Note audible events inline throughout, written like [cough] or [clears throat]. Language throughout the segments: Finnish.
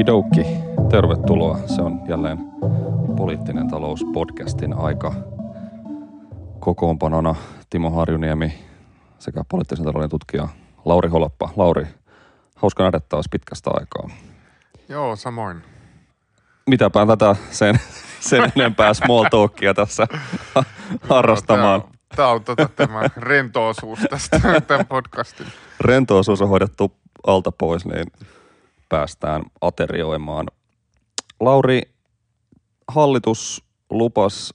Okidoki, tervetuloa. Se on jälleen poliittinen talous podcastin aika kokoonpanona Timo Harjuniemi sekä poliittisen talouden tutkija Lauri Holappa. Lauri, hauska nähdä taas pitkästä aikaa. Joo, samoin. Mitäpä tätä sen, sen [laughs] enempää small talkia tässä harrastamaan. Tämä on, tämä on tota, tämä rentoosuus tästä [laughs] tämän podcastin. Rentoosuus on hoidettu alta pois, niin päästään aterioimaan. Lauri, hallitus lupas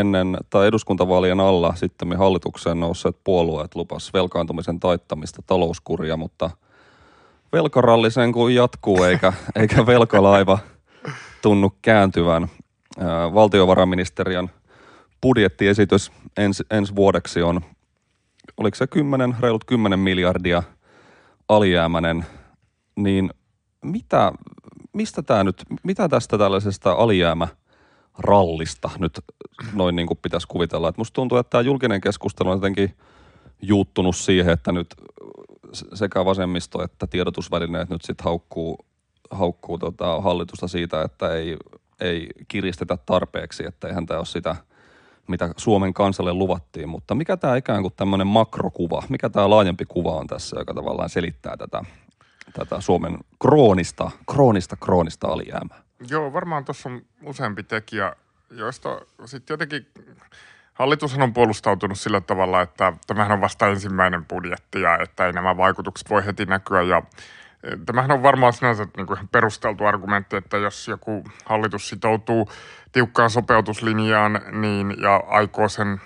ennen tai eduskuntavaalien alla sitten hallitukseen nousseet puolueet lupas velkaantumisen taittamista, talouskuria, mutta velkaralli sen kuin jatkuu eikä, [laughs] eikä velkalaiva tunnu kääntyvän. Valtiovarainministeriön budjettiesitys ens, ensi vuodeksi on, oliko se 10, reilut 10 miljardia alijäämäinen, niin mitä, mistä tämä nyt, mitä tästä tällaisesta alijäämä rallista nyt noin niin kuin pitäisi kuvitella. Et musta tuntuu, että tämä julkinen keskustelu on jotenkin juuttunut siihen, että nyt sekä vasemmisto että tiedotusvälineet nyt sitten haukkuu, haukkuu tota hallitusta siitä, että ei, ei kiristetä tarpeeksi, että eihän tämä ole sitä, mitä Suomen kansalle luvattiin. Mutta mikä tämä ikään kuin tämmöinen makrokuva, mikä tämä laajempi kuva on tässä, joka tavallaan selittää tätä, tätä Suomen kroonista, kroonista, kroonista alijäämää? Joo, varmaan tuossa on useampi tekijä, joista sitten jotenkin hallitushan on puolustautunut sillä tavalla, että tämähän on vasta ensimmäinen budjetti ja että ei nämä vaikutukset voi heti näkyä ja e, Tämähän on varmaan sinänsä niin kuin perusteltu argumentti, että jos joku hallitus sitoutuu tiukkaan sopeutuslinjaan niin, ja aikoo sen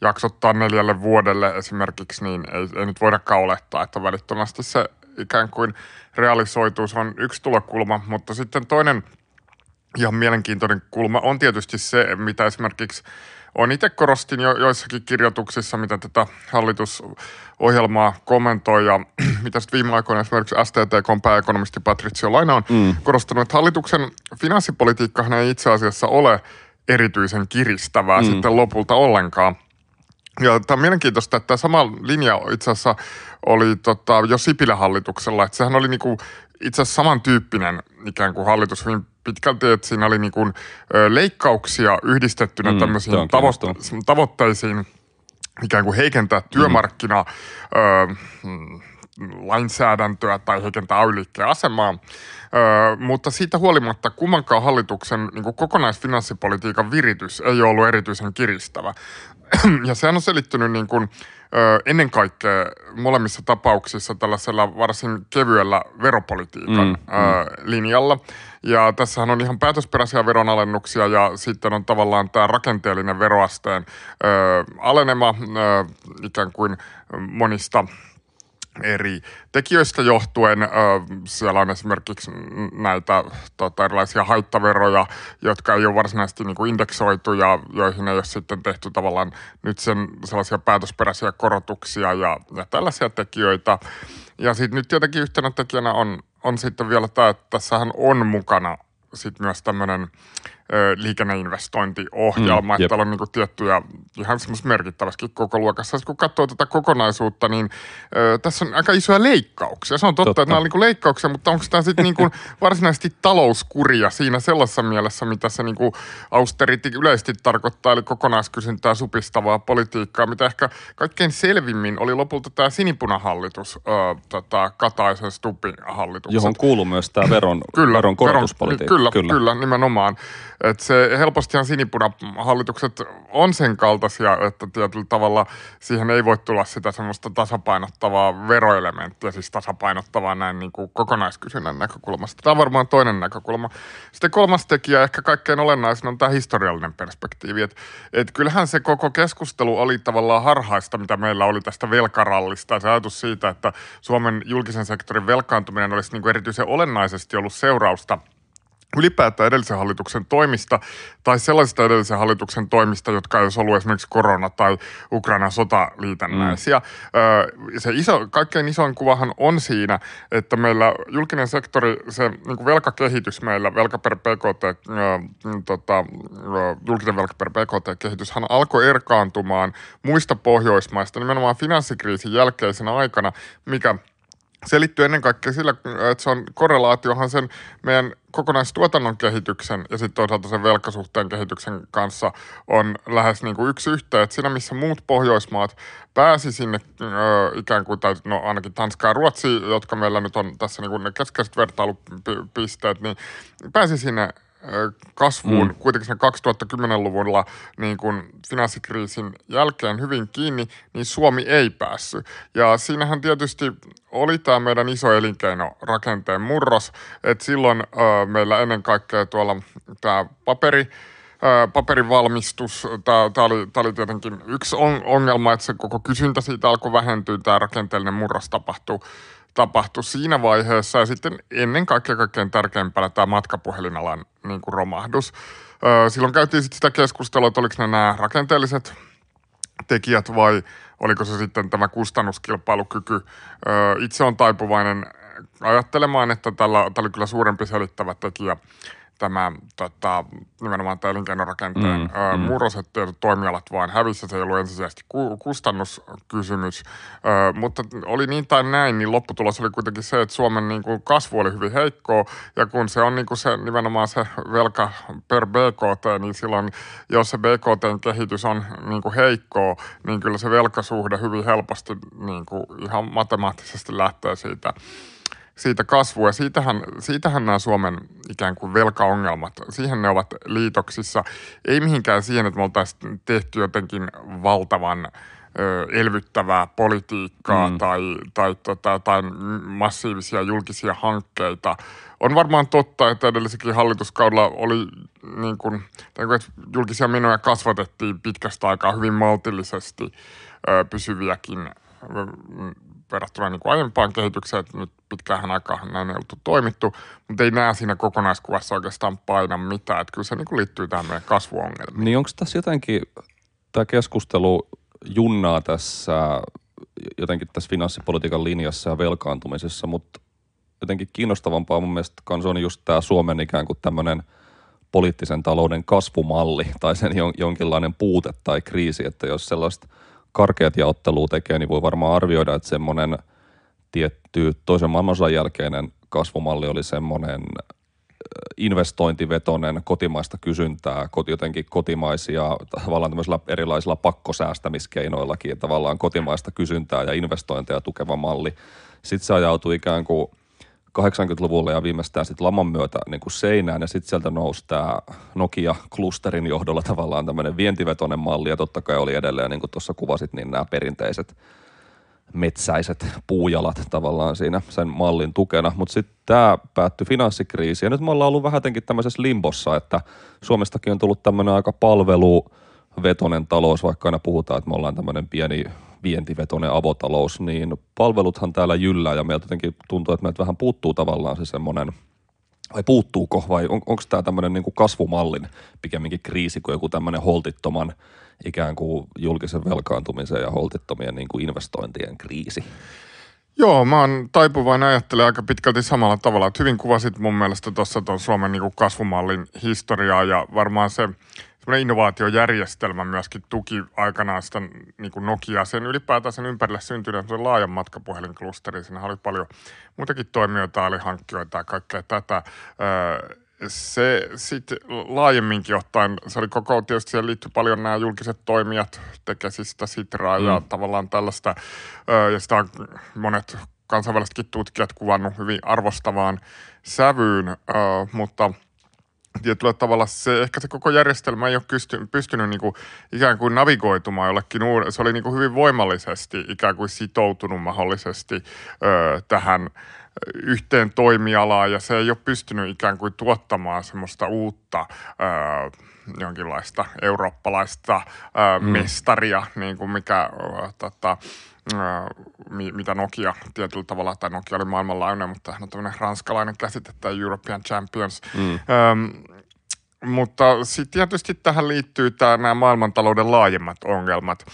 jaksottaa neljälle vuodelle esimerkiksi, niin ei, ei nyt voidakaan olettaa, että välittömästi se ikään kuin realisoituu. Se on yksi tulokulma, mutta sitten toinen – ihan mielenkiintoinen kulma on tietysti se, mitä esimerkiksi on itse korostin jo joissakin kirjoituksissa, mitä tätä hallitusohjelmaa kommentoi ja [clears throat] mitä sitten viime aikoina esimerkiksi STTK pääekonomisti Patricio Laina on mm. korostanut, että hallituksen finanssipolitiikkahan ei itse asiassa ole erityisen kiristävää mm. sitten lopulta ollenkaan. Ja tämä on mielenkiintoista, että tämä sama linja itse asiassa oli tota, jo Sipilän hallituksella, että sehän oli niinku itse asiassa samantyyppinen ikään kuin hallitus hyvin pitkälti, että siinä oli niin kuin, leikkauksia yhdistettynä mm, tämmöisiin tavo- tavoitteisiin ikään kuin heikentää työmarkkina mm. lainsäädäntöä tai heikentää ay asemaa. Ö, mutta siitä huolimatta kummankaan hallituksen niin kuin kokonaisfinanssipolitiikan viritys ei ollut erityisen kiristävä. Ja sehän on selittynyt niin kuin, ö, ennen kaikkea molemmissa tapauksissa tällaisella varsin kevyellä veropolitiikan mm, ö, mm. linjalla. Ja tässähän on ihan päätösperäisiä veronalennuksia ja sitten on tavallaan tämä rakenteellinen veroasteen ö, alenema ö, ikään kuin monista eri tekijöistä johtuen. Siellä on esimerkiksi näitä tota, erilaisia haittaveroja, jotka ei ole varsinaisesti niin kuin indeksoitu ja joihin ei ole sitten tehty tavallaan nyt sen sellaisia päätösperäisiä korotuksia ja, ja tällaisia tekijöitä. Ja sitten nyt tietenkin yhtenä tekijänä on, on sitten vielä tämä, että tässähän on mukana sitten myös tämmöinen liikenneinvestointiohjelma, mm, että täällä on niin kuin tiettyjä ihan semmoista merkittävästi koko luokassa. Kun katsoo tätä kokonaisuutta, niin ö, tässä on aika isoja leikkauksia. Se on totta, totta. että nämä on niin kuin leikkauksia, mutta onko tämä sitten niin kuin [laughs] varsinaisesti talouskuria siinä sellaisessa mielessä, mitä se niin kuin austerity yleisesti tarkoittaa, eli kokonaiskysyntää supistavaa politiikkaa, mitä ehkä kaikkein selvimmin oli lopulta tämä sinipunahallitus, ö, tota, Kataisen Stupin hallitus. Johon kuuluu myös tämä veron, kyllä, veron korotuspolitiikka. Veron, kyllä, kyllä, kyllä, nimenomaan. Että se helpostihan sinipunahallitukset on sen kaltaisia, että tietyllä tavalla siihen ei voi tulla sitä semmoista tasapainottavaa veroelementtiä, siis tasapainottavaa näin niin kuin kokonaiskysynnän näkökulmasta. Tämä on varmaan toinen näkökulma. Sitten kolmas tekijä, ehkä kaikkein olennaisin on tämä historiallinen perspektiivi. Että et kyllähän se koko keskustelu oli tavallaan harhaista, mitä meillä oli tästä velkarallista. Se ajatus siitä, että Suomen julkisen sektorin velkaantuminen olisi niin kuin erityisen olennaisesti ollut seurausta – ylipäätään edellisen hallituksen toimista tai sellaisista edellisen hallituksen toimista, jotka ei olisi ollut esimerkiksi korona- tai Ukrainan sotaliitännäisiä. Mm. Se iso, kaikkein isoin kuvahan on siinä, että meillä julkinen sektori, se niin kuin velkakehitys meillä, velka per PKT, äh, tota, julkinen velka per PKT-kehityshän alkoi erkaantumaan muista Pohjoismaista nimenomaan finanssikriisin jälkeisenä aikana, mikä – se liittyy ennen kaikkea sillä, että se on korrelaatiohan sen meidän kokonaistuotannon kehityksen ja sitten toisaalta sen velkasuhteen kehityksen kanssa on lähes niin kuin yksi yhteen. Siinä missä muut Pohjoismaat pääsi sinne ö, ikään kuin, tai no ainakin Tanska ja Ruotsi, jotka meillä nyt on tässä niin kuin ne keskeiset vertailupisteet, niin pääsi sinne kasvuun mm. kuitenkin sen 2010-luvulla niin kuin finanssikriisin jälkeen hyvin kiinni, niin Suomi ei päässyt. Ja siinähän tietysti oli tämä meidän iso elinkeinorakenteen murros, että silloin ö, meillä ennen kaikkea tuolla tämä paperi, paperin valmistus, tämä oli, oli tietenkin yksi ongelma, että se koko kysyntä siitä alkoi vähentyä, tämä rakenteellinen murros tapahtui tapahtui siinä vaiheessa ja sitten ennen kaikkea kaikkein tärkeimpänä tämä matkapuhelinalan niin kuin romahdus. Silloin käytiin sitten sitä keskustelua, että oliko ne nämä rakenteelliset tekijät vai oliko se sitten tämä kustannuskilpailukyky. Itse on taipuvainen ajattelemaan, että tällä, tällä oli kyllä suurempi selittävä tekijä tämä tota, nimenomaan tämä elinkeinorakenteen mm, ö, mm. murros, että toimialat vain hävissä. Se ei ollut ensisijaisesti ku, kustannuskysymys, ö, mutta oli niin tai näin, niin lopputulos oli kuitenkin se, että Suomen niin kuin kasvu oli hyvin heikkoa ja kun se on niin kuin se, nimenomaan se velka per BKT, niin silloin jos se BKT-kehitys on niin kuin heikkoa, niin kyllä se velkasuhde hyvin helposti niin kuin ihan matemaattisesti lähtee siitä – siitä kasvua. Siitähän, siitähän nämä Suomen ikään kuin velkaongelmat, siihen ne ovat liitoksissa. Ei mihinkään siihen, että me oltaisiin tehty jotenkin valtavan ö, elvyttävää politiikkaa mm. tai, tai tota, tai massiivisia julkisia hankkeita. On varmaan totta, että edellisekin hallituskaudella oli niin kuin, että julkisia menoja kasvatettiin pitkästä aikaa hyvin maltillisesti ö, pysyviäkin verrattuna niin kuin aiempaan kehitykseen, että nyt pitkään aikaa näin ei oltu toimittu, mutta ei näe siinä kokonaiskuvassa oikeastaan paina mitään, että kyllä se niin kuin liittyy tähän meidän kasvuongelmiin. Niin onko tässä jotenkin, tämä keskustelu junnaa tässä jotenkin tässä finanssipolitiikan linjassa ja velkaantumisessa, mutta jotenkin kiinnostavampaa mun mielestä kans on just tämä Suomen ikään kuin tämmöinen poliittisen talouden kasvumalli tai sen jonkinlainen puute tai kriisi, että jos sellaista – karkeat jaottelua tekee, niin voi varmaan arvioida, että semmoinen tietty toisen maailmansodan jälkeinen kasvumalli oli semmoinen investointivetoinen kotimaista kysyntää, jotenkin kotimaisia tavallaan tämmöisillä erilaisilla pakkosäästämiskeinoillakin, tavallaan kotimaista kysyntää ja investointeja tukeva malli. Sitten se ajautui ikään kuin 80-luvulla ja viimeistään sitten laman myötä niin kuin seinään ja sitten sieltä nousi tämä Nokia-klusterin johdolla tavallaan tämmöinen vientivetoinen malli ja totta kai oli edelleen, niin kuin tuossa kuvasit, niin nämä perinteiset metsäiset puujalat tavallaan siinä sen mallin tukena, mutta sitten tämä päättyi finanssikriisiin ja nyt me ollaan ollut vähän tämmöisessä limbossa, että Suomestakin on tullut tämmöinen aika palveluvetoinen talous, vaikka aina puhutaan, että me ollaan tämmöinen pieni vientivetoinen avotalous, niin palveluthan täällä jyllää ja meiltä jotenkin tuntuu, että meiltä vähän puuttuu tavallaan se semmoinen, vai puuttuuko vai on, onko tämä tämmöinen niin kasvumallin pikemminkin kriisi kuin joku tämmöinen holtittoman ikään kuin julkisen velkaantumisen ja holtittomien niin kuin investointien kriisi? Joo, mä oon taipuvainen ajattelemaan aika pitkälti samalla tavalla. Että hyvin kuvasit mun mielestä tuossa tuon Suomen niin kasvumallin historiaa ja varmaan se innovaatiojärjestelmä myöskin tuki aikanaan sitä niin kuin Nokia, sen ylipäätään sen ympärille syntyneen laajan matkapuhelinklusteri. Siinä oli paljon muitakin toimijoita, oli hankkijoita ja kaikkea tätä. Se sitten laajemminkin ottaen, se oli koko, tietysti siihen liittyi paljon nämä julkiset toimijat, Tekesistä, Sitraa mm. ja tavallaan tällaista, ja sitä on monet kansainvälisetkin tutkijat kuvannut hyvin arvostavaan sävyyn, mutta – tietyllä tavalla se, ehkä se koko järjestelmä ei ole pysty, pystynyt niin kuin, ikään kuin navigoitumaan jollekin uuden. Se oli niin kuin hyvin voimallisesti ikään kuin sitoutunut mahdollisesti ö, tähän yhteen toimialaan ja se ei ole pystynyt ikään kuin tuottamaan semmoista uutta ö, jonkinlaista eurooppalaista ö, mm. mestaria, niin kuin mikä ö, tota, mitä Nokia tietyllä tavalla, tai Nokia oli maailmanlaajuinen, mutta on tämmöinen ranskalainen käsite, tai European Champions. Mm. Öm, mutta sitten tietysti tähän liittyy tämä, nämä maailmantalouden laajemmat ongelmat.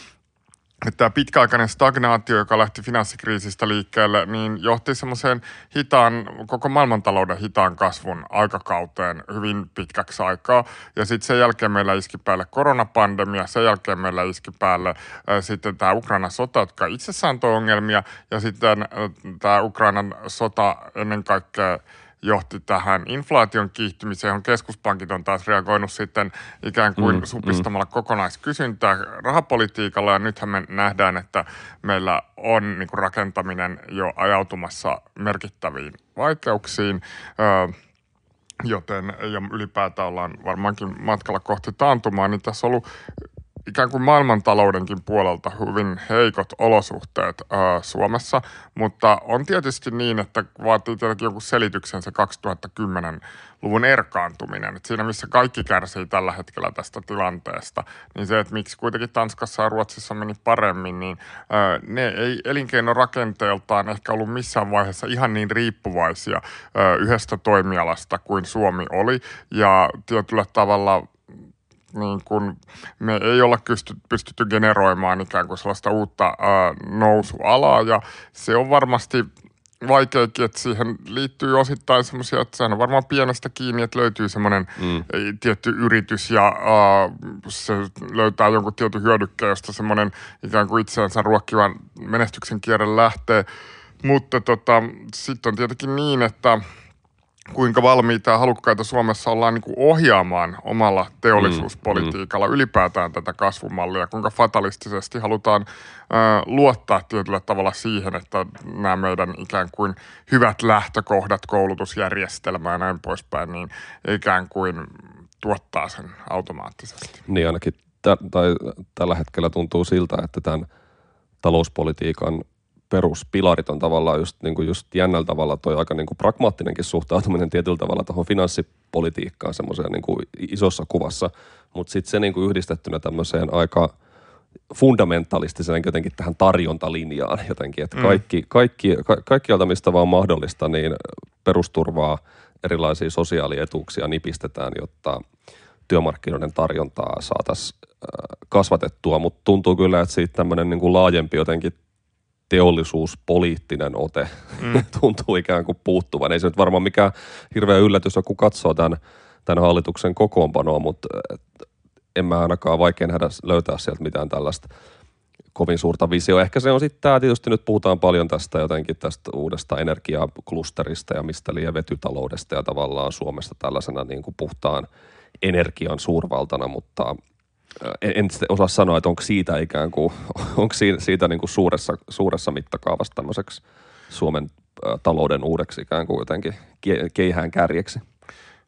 Että tämä pitkäaikainen stagnaatio, joka lähti finanssikriisistä liikkeelle, niin johti semmoiseen hitaan, koko maailmantalouden hitaan kasvun aikakauteen hyvin pitkäksi aikaa. Ja sitten sen jälkeen meillä iski päälle koronapandemia, sen jälkeen meillä iski päälle äh, sitten tämä Ukrainan sota, jotka itsessään toi ongelmia, ja sitten äh, tämä Ukrainan sota ennen kaikkea johti tähän inflaation kiihtymiseen, johon keskuspankit on taas reagoinut sitten ikään kuin mm, supistamalla mm. kokonaiskysyntää rahapolitiikalla. Ja nythän me nähdään, että meillä on niin kuin rakentaminen jo ajautumassa merkittäviin vaikeuksiin. Öö, joten ja ylipäätään ollaan varmaankin matkalla kohti taantumaa, niin tässä on ollut ikään kuin maailmantaloudenkin puolelta hyvin heikot olosuhteet ää, Suomessa, mutta on tietysti niin, että vaatii tietenkin joku selityksen se 2010-luvun erkaantuminen. Et siinä missä kaikki kärsii tällä hetkellä tästä tilanteesta, niin se, että miksi kuitenkin Tanskassa ja Ruotsissa meni paremmin, niin ää, ne ei elinkeinorakenteeltaan ehkä ollut missään vaiheessa ihan niin riippuvaisia ää, yhdestä toimialasta kuin Suomi oli. Ja tietyllä tavalla niin kun me ei olla pysty, pystytty generoimaan ikään kuin sellaista uutta ää, nousualaa ja se on varmasti vaikeakin, että siihen liittyy osittain semmoisia, että sehän on varmaan pienestä kiinni, että löytyy semmoinen mm. tietty yritys ja uh, se löytää jonkun tietyn hyödykkeen, josta semmoinen ikään kuin itseänsä ruokkivan menestyksen kierre lähtee. Mutta tota, sitten on tietenkin niin, että – kuinka valmiita ja halukkaita Suomessa ollaan niin kuin ohjaamaan omalla teollisuuspolitiikalla mm, mm. ylipäätään tätä kasvumallia, kuinka fatalistisesti halutaan ö, luottaa tietyllä tavalla siihen, että nämä meidän ikään kuin hyvät lähtökohdat koulutusjärjestelmään ja näin poispäin, niin ikään kuin tuottaa sen automaattisesti. Niin ainakin t- tai tällä hetkellä tuntuu siltä, että tämän talouspolitiikan peruspilarit on tavallaan just, niin kuin just jännällä tavalla toi aika niin kuin pragmaattinenkin suhtautuminen tietyllä tavalla tuohon finanssipolitiikkaan semmoiseen niin kuin isossa kuvassa, mutta sitten se niin kuin yhdistettynä tämmöiseen aika fundamentalistiseen jotenkin tähän tarjontalinjaan jotenkin, että mm. kaikki, kaikki, ka, kaikkialta mistä vaan mahdollista, niin perusturvaa, erilaisia sosiaalietuuksia nipistetään, jotta työmarkkinoiden tarjontaa saataisiin kasvatettua, mutta tuntuu kyllä, että siitä tämmöinen niin kuin laajempi jotenkin teollisuuspoliittinen ote mm. [laughs] tuntuu ikään kuin puuttuvan. Ei se nyt varmaan mikään hirveä yllätys kun katsoo tämän, tämän hallituksen kokoonpanoa, mutta en mä ainakaan vaikea nähdä löytää sieltä mitään tällaista kovin suurta visio. Ehkä se on sitten tämä, tietysti nyt puhutaan paljon tästä jotenkin tästä uudesta energiaklusterista ja mistä liian vetytaloudesta ja tavallaan Suomesta tällaisena niin kuin puhtaan energian suurvaltana, mutta en, en osaa sanoa, että onko siitä ikään kuin, [laughs] onko siitä, siitä niin kuin suuressa, suuressa mittakaavassa tämmöiseksi Suomen talouden uudeksi ikään kuin jotenkin keihään kärjeksi.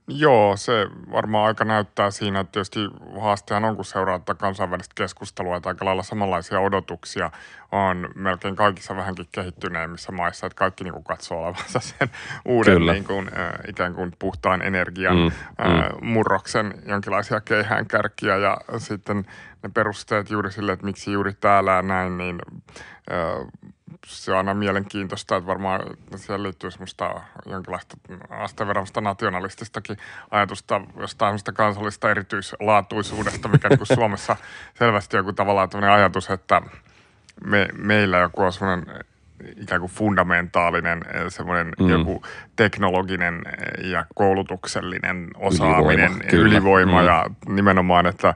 Joo, se varmaan aika näyttää siinä, että tietysti haastehan on, kun seuraa tätä kansainvälistä keskustelua, että aika lailla samanlaisia odotuksia on melkein kaikissa vähänkin kehittyneimmissä maissa, että kaikki niin kuin katsoo olevansa [laughs] sen uuden niin kuin, äh, ikään kuin puhtaan energian mm, äh, murroksen jonkinlaisia keihäänkärkiä ja sitten ne perusteet juuri sille, että miksi juuri täällä ja näin, niin äh, se on aina mielenkiintoista, että varmaan siellä liittyy semmoista jonkinlaista asteverrasta nationalististakin ajatusta jostain semmoista kansallista erityislaatuisuudesta, mikä niin kuin [laughs] Suomessa selvästi joku tavallaan tämmöinen ajatus, että me, meillä joku on semmoinen ikään kuin fundamentaalinen semmoinen mm. joku teknologinen ja koulutuksellinen osaaminen, ylivoima, ylivoima mm. ja nimenomaan, että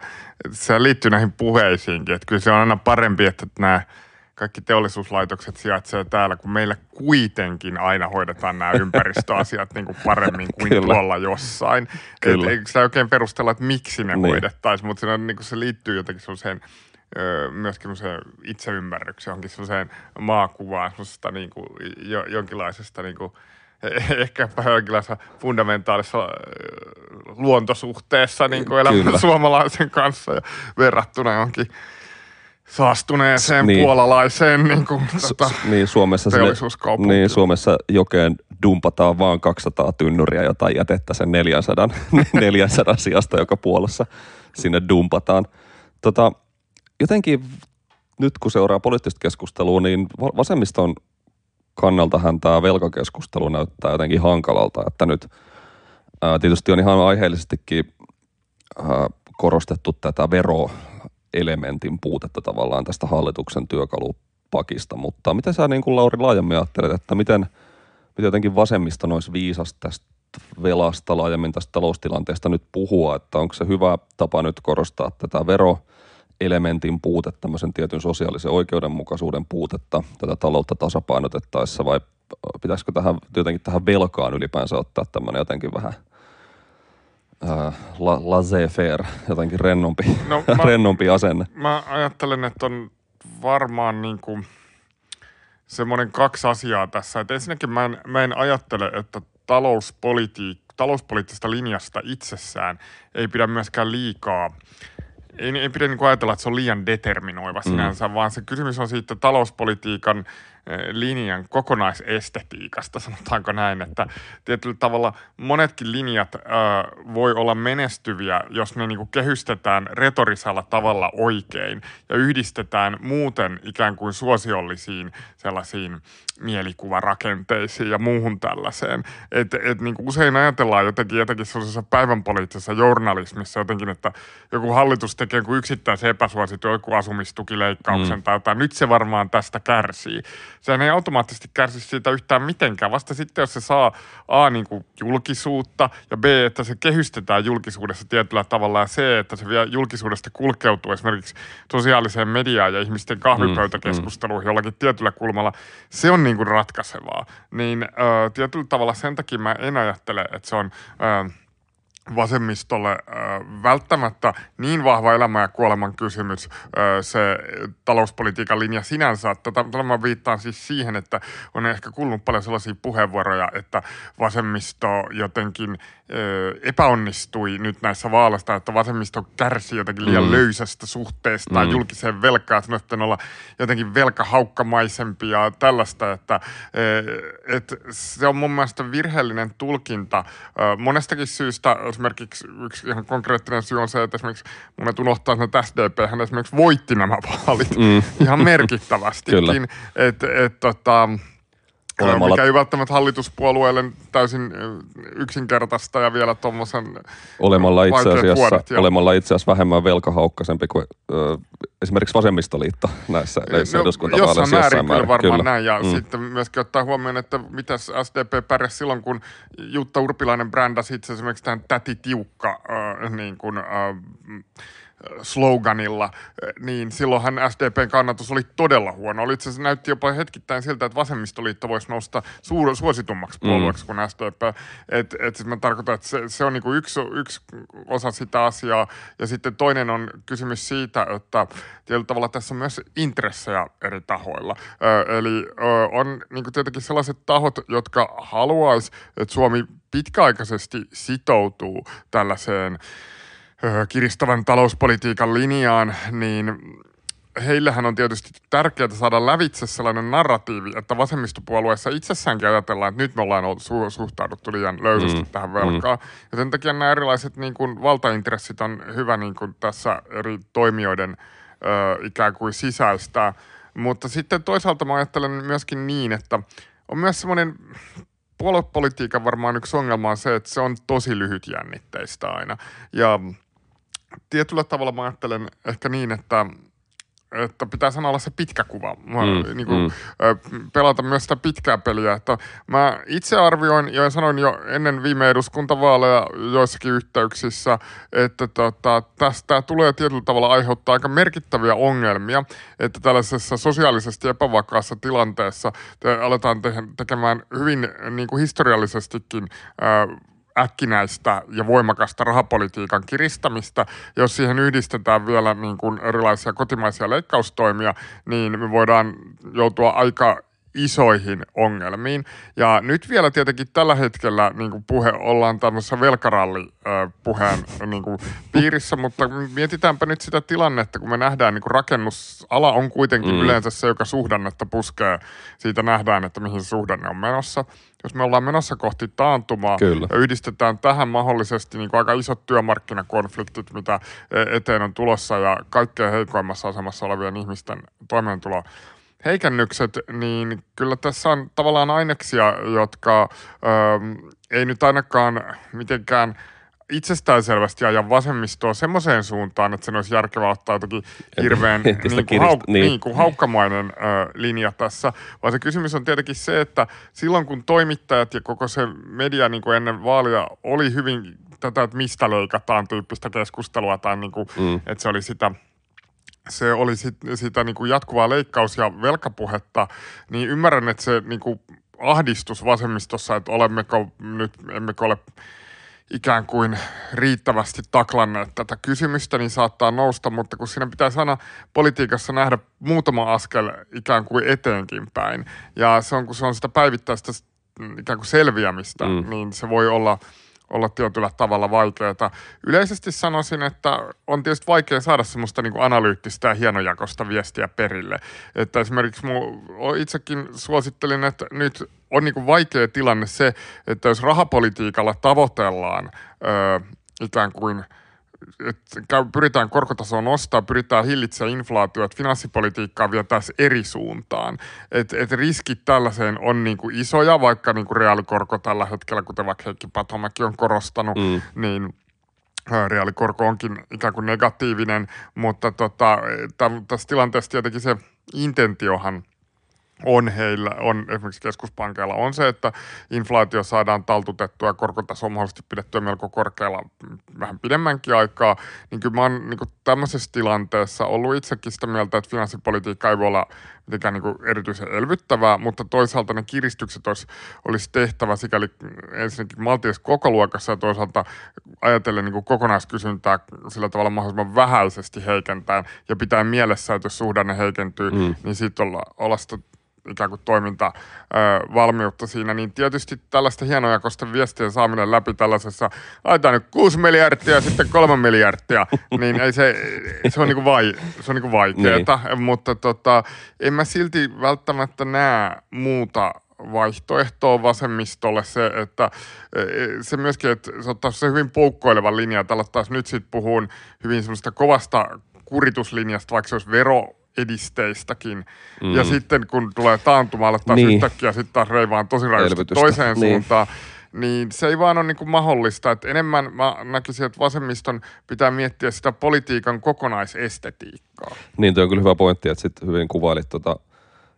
se liittyy näihin puheisiinkin, että kyllä se on aina parempi, että nämä – kaikki teollisuuslaitokset sijaitsee täällä, kun meillä kuitenkin aina hoidetaan nämä ympäristöasiat niin kuin paremmin kuin Kyllä. tuolla jossain. Kyllä. Et, eikö sitä oikein perustella, että miksi ne niin. hoidettaisiin, mutta se, niin se liittyy jotenkin sellaiseen myöskin itseymmärrykseen, johonkin sellaiseen maakuvaan, semmoisesta niin kuin, jo, jonkinlaisesta niin kuin, ehkäpä jonkinlaisessa fundamentaalisessa luontosuhteessa niin kuin elämän suomalaisen kanssa ja verrattuna johonkin – saastuneeseen niin. puolalaiseen niin kuin, Su- tota, niin, Suomessa niin, Suomessa jokeen dumpataan vaan 200 tynnyriä jotain jätettä sen 400, 400 [laughs] sijasta, joka puolessa sinne dumpataan. Tota, jotenkin nyt kun seuraa poliittista keskustelua, niin vasemmiston kannaltahan tämä velkakeskustelu näyttää jotenkin hankalalta, että nyt ää, tietysti on ihan aiheellisestikin ää, korostettu tätä vero, elementin puutetta tavallaan tästä hallituksen työkalupakista. Mutta miten sä niin kuin Lauri laajemmin ajattelet, että miten, miten jotenkin vasemmista olisi viisas tästä velasta laajemmin tästä taloustilanteesta nyt puhua, että onko se hyvä tapa nyt korostaa tätä vero elementin puutetta, tämmöisen tietyn sosiaalisen oikeudenmukaisuuden puutetta tätä taloutta tasapainotettaessa vai pitäisikö tähän, jotenkin tähän velkaan ylipäänsä ottaa tämmöinen jotenkin vähän äh, la, laissez-faire, jotenkin rennompi, no, [laughs] mä, rennompi asenne? Mä ajattelen, että on varmaan niin kuin semmoinen kaksi asiaa tässä. Että ensinnäkin mä en, mä en ajattele, että talouspolitiik, talouspoliittista linjasta itsessään ei pidä myöskään liikaa ei, ei pidä niin ajatella, että se on liian determinoiva mm. sinänsä, mm. vaan se kysymys on siitä talouspolitiikan linjan kokonaisestetiikasta, sanotaanko näin, että tietyllä tavalla monetkin linjat ö, voi olla menestyviä, jos ne niin kuin kehystetään retorisella tavalla oikein ja yhdistetään muuten ikään kuin suosiollisiin sellaisiin mielikuvarakenteisiin ja muuhun tällaiseen. Et, et niin kuin usein ajatellaan jotenkin, jotenkin sellaisessa päivänpoliittisessa journalismissa jotenkin, että joku hallitus tekee kuin yksittäisen epäsuositun joku asumistukileikkauksen mm. tai jotain. Nyt se varmaan tästä kärsii sehän ei automaattisesti kärsi siitä yhtään mitenkään. Vasta sitten, jos se saa A niin kuin julkisuutta ja B, että se kehystetään julkisuudessa tietyllä tavalla ja C, että se vielä julkisuudesta kulkeutuu esimerkiksi sosiaaliseen mediaan ja ihmisten kahvipöytäkeskusteluihin mm, jollakin tietyllä kulmalla, se on niin kuin ratkaisevaa. Niin äh, tietyllä tavalla sen takia mä en ajattele, että se on... Äh, vasemmistolle äh, välttämättä niin vahva elämä ja kuoleman kysymys äh, se talouspolitiikan linja sinänsä. Tätä mä viittaan siis siihen, että on ehkä kuulunut paljon sellaisia puheenvuoroja, että vasemmisto jotenkin epäonnistui nyt näissä vaaleissa, että vasemmisto kärsi jotenkin liian mm. löysästä suhteesta mm. julkiseen velkaan, että olla jotenkin velkahaukkamaisempia ja tällaista, että, että se on mun mielestä virheellinen tulkinta monestakin syystä. Esimerkiksi yksi ihan konkreettinen syy on se, että esimerkiksi monet unohtaa, että SDP hän esimerkiksi voitti nämä vaalit mm. ihan merkittävästikin. [laughs] että et, tota, Olemalla... Mikä ei välttämättä hallituspuolueelle täysin yksinkertaista ja vielä tuommoisen olemalla itse asiassa, ja... olemalla itse asiassa vähemmän velkahaukkaisempi kuin ö, esimerkiksi vasemmistoliitto näissä, näissä no, eduskuntavaaleissa. Jossain määrin, kyllä varmaan kyllä. näin ja mm. sitten myöskin ottaa huomioon, että mitä SDP pärjäsi silloin, kun Jutta Urpilainen brändäsi itse esimerkiksi tämän täti tiukka äh, niin kuin, äh, sloganilla, niin silloinhan SDPn kannatus oli todella huono. Oli itse näytti jopa hetkittäin siltä, että vasemmistoliitto voisi nousta suur, suositummaksi mm. puolueeksi mm. kuin SDP. Et, et siis mä tarkoitan, että se, se on niinku yksi, yksi osa sitä asiaa. Ja sitten toinen on kysymys siitä, että tietyllä tavalla tässä on myös intressejä eri tahoilla. Ö, eli ö, on niinku tietenkin sellaiset tahot, jotka haluaisi, että Suomi pitkäaikaisesti sitoutuu tällaiseen – kiristävän talouspolitiikan linjaan, niin heillähän on tietysti tärkeää saada lävitse sellainen narratiivi, että vasemmistopuolueessa itsessäänkin ajatellaan, että nyt me ollaan su- suhtauduttu liian löysästi mm. tähän velkaan. Mm. Ja sen takia nämä erilaiset niin kuin, valtaintressit on hyvä niin kuin, tässä eri toimijoiden ö, ikään kuin sisäistää. Mutta sitten toisaalta mä ajattelen myöskin niin, että on myös semmoinen puoluepolitiikan varmaan yksi ongelma on se, että se on tosi lyhytjännitteistä aina. Ja tietyllä tavalla mä ajattelen ehkä niin, että että pitää sanoa olla se pitkä kuva. Mä, mm, niin kuin, mm. pelata myös sitä pitkää peliä. Että mä itse arvioin ja sanoin jo ennen viime eduskuntavaaleja joissakin yhteyksissä, että tota, tästä tulee tietyllä tavalla aiheuttaa aika merkittäviä ongelmia, että tällaisessa sosiaalisesti epävakaassa tilanteessa te aletaan te- tekemään hyvin niin kuin historiallisestikin ää, äkkinäistä ja voimakasta rahapolitiikan kiristämistä. Jos siihen yhdistetään vielä niin kuin erilaisia kotimaisia leikkaustoimia, niin me voidaan joutua aika isoihin ongelmiin. Ja nyt vielä tietenkin tällä hetkellä niin kuin puhe ollaan tämmöisessä velkarallipuheen [laughs] niin kuin piirissä, mutta mietitäänpä nyt sitä tilannetta, kun me nähdään niin kuin rakennusala on kuitenkin mm. yleensä se, joka suhdannetta puskee. Siitä nähdään, että mihin suhdanne on menossa. Jos me ollaan menossa kohti taantumaa Kyllä. ja yhdistetään tähän mahdollisesti niin kuin aika isot työmarkkinakonfliktit, mitä e- eteen on tulossa ja kaikkein heikoimmassa asemassa olevien ihmisten toimeentulo heikennykset, niin kyllä tässä on tavallaan aineksia, jotka ö, ei nyt ainakaan mitenkään itsestäänselvästi ajan vasemmistoa semmoiseen suuntaan, että sen olisi järkevää ottaa jotenkin hirveän [laughs] niin kuin, hauk- niin. niin kuin haukkamainen ö, linja tässä, vaan se kysymys on tietenkin se, että silloin kun toimittajat ja koko se media niin kuin ennen vaalia oli hyvin tätä, että mistä leikataan tyyppistä keskustelua tai niin kuin, Mm. että se oli sitä se oli sit, sitä niin kuin jatkuvaa leikkaus- ja velkapuhetta, niin ymmärrän, että se niin kuin ahdistus vasemmistossa, että olemmeko nyt, emmekö ole ikään kuin riittävästi taklanneet tätä kysymystä, niin saattaa nousta, mutta kun siinä pitää aina politiikassa nähdä muutama askel ikään kuin eteenkin päin, ja se on, kun se on sitä päivittäistä ikään kuin selviämistä, mm. niin se voi olla olla tietyllä tavalla vaikeaa. Yleisesti sanoisin, että on tietysti vaikea saada semmoista niin kuin analyyttistä ja hienojakosta viestiä perille. Että esimerkiksi mu, itsekin suosittelin, että nyt on niin kuin vaikea tilanne se, että jos rahapolitiikalla tavoitellaan ö, ikään kuin pyritään korkotasoa nostaa, pyritään hillitsemään inflaatiota, että finanssipolitiikkaa vietäisiin eri suuntaan. Et, et riskit tällaiseen on niinku isoja, vaikka niinku reaalikorko tällä hetkellä, kuten vaikka Heikki Patomäki on korostanut, Mm. niin reaalikorko onkin ikään kuin negatiivinen, mutta tota, tässä tilanteessa tietenkin se intentiohan on heillä, on esimerkiksi keskuspankeilla, on se, että inflaatio saadaan taltutettua ja korkotaso mahdollisesti pidettyä melko korkealla mm, vähän pidemmänkin aikaa, niin kyllä mä oon niin kuin tämmöisessä tilanteessa ollut itsekin sitä mieltä, että finanssipolitiikka ei voi olla mitenkään niin erityisen elvyttävää, mutta toisaalta ne kiristykset olisi, olisi tehtävä sikäli ensinnäkin maltillisessa koko luokassa ja toisaalta ajatellen niin kokonaiskysyntää sillä tavalla mahdollisimman vähäisesti heikentää ja pitää mielessä, että jos suhdanne heikentyy, Mm. mm. niin sitten olla, olla sitä ikään kuin toiminta ö, valmiutta siinä, niin tietysti tällaista hienojakoista viestien saaminen läpi tällaisessa, laitetaan nyt 6 miljardia ja sitten 3 miljardia, [laughs] niin ei se, se on niinku vai, se on niinku vaikeeta, mutta tota, en mä silti välttämättä näe muuta vaihtoehtoa vasemmistolle. Se, että e, se myöskin, että se ottaa se hyvin poukkoilevan linjan, että alettaisiin nyt sitten puhua hyvin semmoista kovasta kurituslinjasta, vaikka se olisi vero edisteistäkin. Mm. Ja sitten kun tulee taantuma, aletaan Niin. yhtäkkiä sitten taas reivaan tosi rajusti toiseen Niin. suuntaan. Niin se ei vaan ole niin mahdollista. Että enemmän mä näkisin, että vasemmiston pitää miettiä sitä politiikan kokonaisestetiikkaa. Niin, toi on kyllä hyvä pointti, että sitten hyvin kuvailit tota,